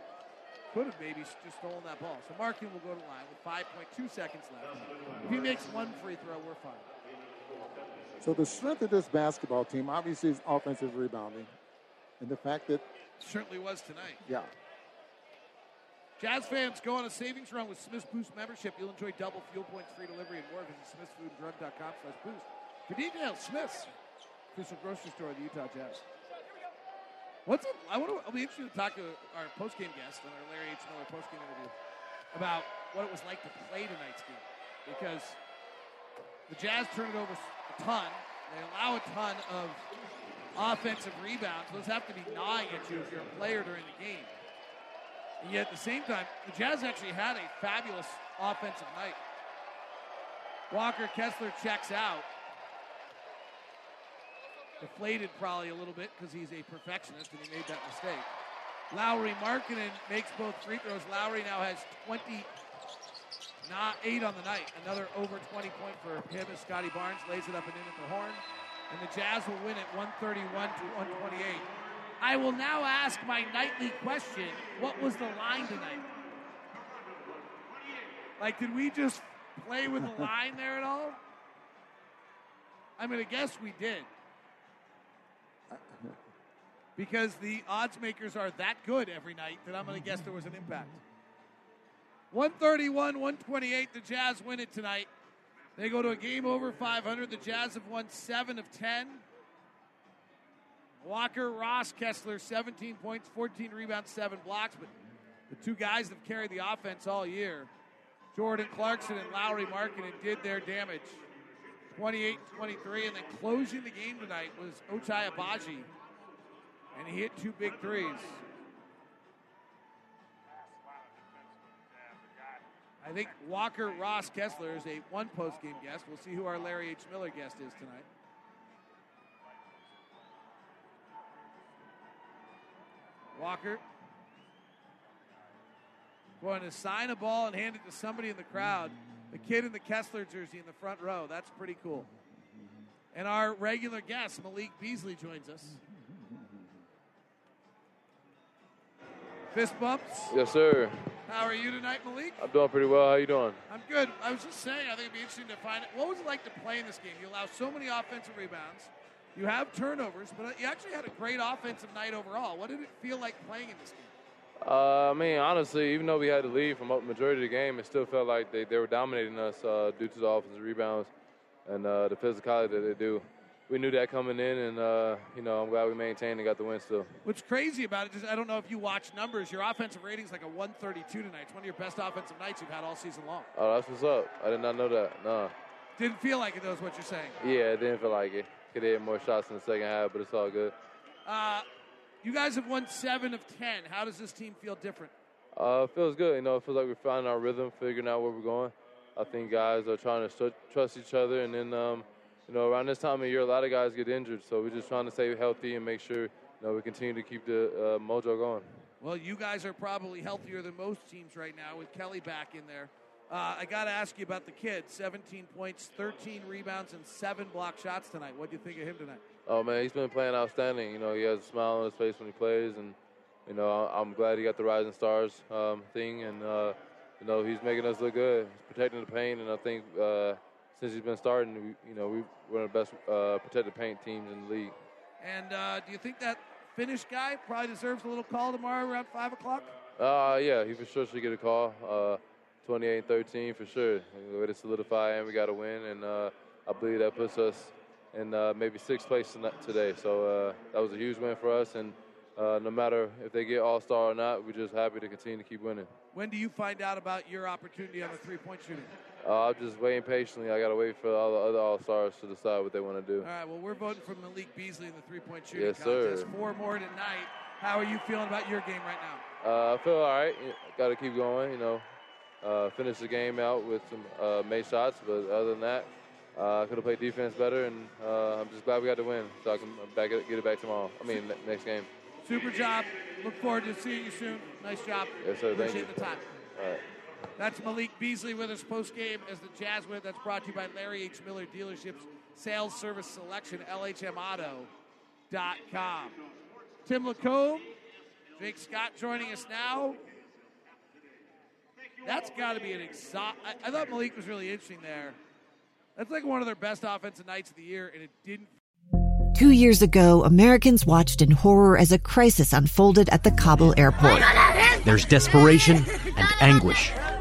Could have maybe just stolen that ball. So Markkanen will go to line with 5.2 seconds left. If he makes one free throw, we're fine. So the strength of this basketball team obviously is offensive rebounding, and the fact that Certainly was tonight. yeah, Jazz fans, go on a savings run with Smith's Boost membership. You'll enjoy double fuel points, free delivery, and more. Visit smithsfooddrug.com slash boost. For details, Smith's, official grocery store of the Utah Jazz. What's it, I want to, I'll be interested to talk to our post-game guest on our Larry H. Miller post-game interview about what it was like to play tonight's game. Because the Jazz turn it over a ton. They allow a ton of offensive rebounds. Those have to be gnawing at you if you're a player during the game. And yet at the same time, the Jazz actually had a fabulous offensive night. Walker Kessler checks out. Deflated probably a little bit because he's a perfectionist and he made that mistake. Lauri Markkanen makes both free throws. Lauri now has 20, not eight on the night. Another over 20 point for him as Scotty Barnes lays it up and in at the horn. And the Jazz will win it 131 to 128. I will now ask my nightly question what was the line tonight? Like, did we just play with the line there at all? I'm going to guess we did. Because the odds makers are that good every night that I'm going to guess there was an impact. 131, 128. The Jazz win it tonight. They go to a game over 500. The Jazz have won 7 of 10. Walker, Ross, Kessler, 17 points, 14 rebounds, 7 blocks. But the two guys that have carried the offense all year, Jordan Clarkson and Lauri Markkanen, did their damage. 28 23. And then closing the game tonight was Ochai Agbaji. And he hit two big threes. I think Walker Ross Kessler is a one post game guest. We'll see who our Larry H. Miller guest is tonight. Walker going to sign a ball and hand it to somebody in the crowd. The kid in the Kessler jersey in the front row. That's pretty cool. And our regular guest, Malik Beasley, joins us. Fist bumps. Yes, sir. How are you tonight, Malik? I'm doing pretty well. How you doing? I'm good. I was just saying, I think it'd be interesting to find out what was it like to play in this game. You allow so many offensive rebounds. You have turnovers, but you actually had a great offensive night overall. What did it feel like playing in this game? Uh, I mean, honestly, even though we had to lead from the majority of the game, it still felt like they, they were dominating us uh, due to the offensive rebounds and uh, the physicality that they do. We knew that coming in, and uh, you know, I'm glad we maintained and got the win still. What's crazy about it is I don't know if you watch numbers. Your offensive rating is like a 132 tonight. It's one of your best offensive nights you've had all season long. Oh, that's what's up. I did not know that. No. Didn't feel like it, though, is what you're saying. Yeah, it didn't feel like it. Could have hit more shots in the second half, but it's all good. Uh, you guys have won seven of ten. How does this team feel different? Uh, it feels good. You know, it feels like we're finding our rhythm, figuring out where we're going. I think guys are trying to st- trust each other, and then um, you know, around this time of year, a lot of guys get injured, so we're just trying to stay healthy and make sure you know we continue to keep the uh, mojo going. Well, you guys are probably healthier than most teams right now with Kelly back in there. Uh, I got to ask you about the kid. 17 points, 13 rebounds, and seven block shots tonight. What do you think of him tonight? Oh man, he's been playing outstanding. You know, he has a smile on his face when he plays, and you know, I'm glad he got the Rising Stars um, thing, and uh, you know, he's making us look good. He's protecting the paint, and I think uh, since he's been starting, we, you know, we, we're one of the best uh, protected paint teams in the league. And uh, do you think that Finnish guy probably deserves a little call tomorrow around five o'clock? Uh, yeah, he for sure should get a call. Uh, 28-13 for sure. We Way to solidify, and we got to win, and uh, I believe that puts us in uh, maybe sixth place today. So uh, that was a huge win for us, and uh, no matter if they get All Star or not, we're just happy to continue to keep winning. When do you find out about your opportunity on the three-point shooting? Uh, I'm just waiting patiently. I got to wait for all the other All Stars to decide what they want to do. All right. Well, we're voting for Malik Beasley in the three-point shooting Yes, contest. sir. Four more tonight. How are you feeling about your game right now? Uh, I feel all right. Got to keep going. You know, uh, finish the game out with some uh, made shots, but other than that, uh, I could have played defense better, and uh, I'm just glad we got to win, so I can back it, get it back tomorrow. I mean, ne- next game. Super job. Look forward to seeing you soon. Nice job. Yes, sir. Thank Appreciate you. the time. All right. That's Malik Beasley with us post game as the Jazz win. That's brought to you by Larry H. Miller Dealerships, Sales Service Selection, LHMauto.com. Tim Lacombe, Jake Scott joining us now. That's got to be an exo- I, I thought Malik was really interesting there. That's like one of their best offensive nights of the year, and it didn't Two years ago, Americans watched in horror as a crisis unfolded at the Kabul airport. There's desperation and anguish.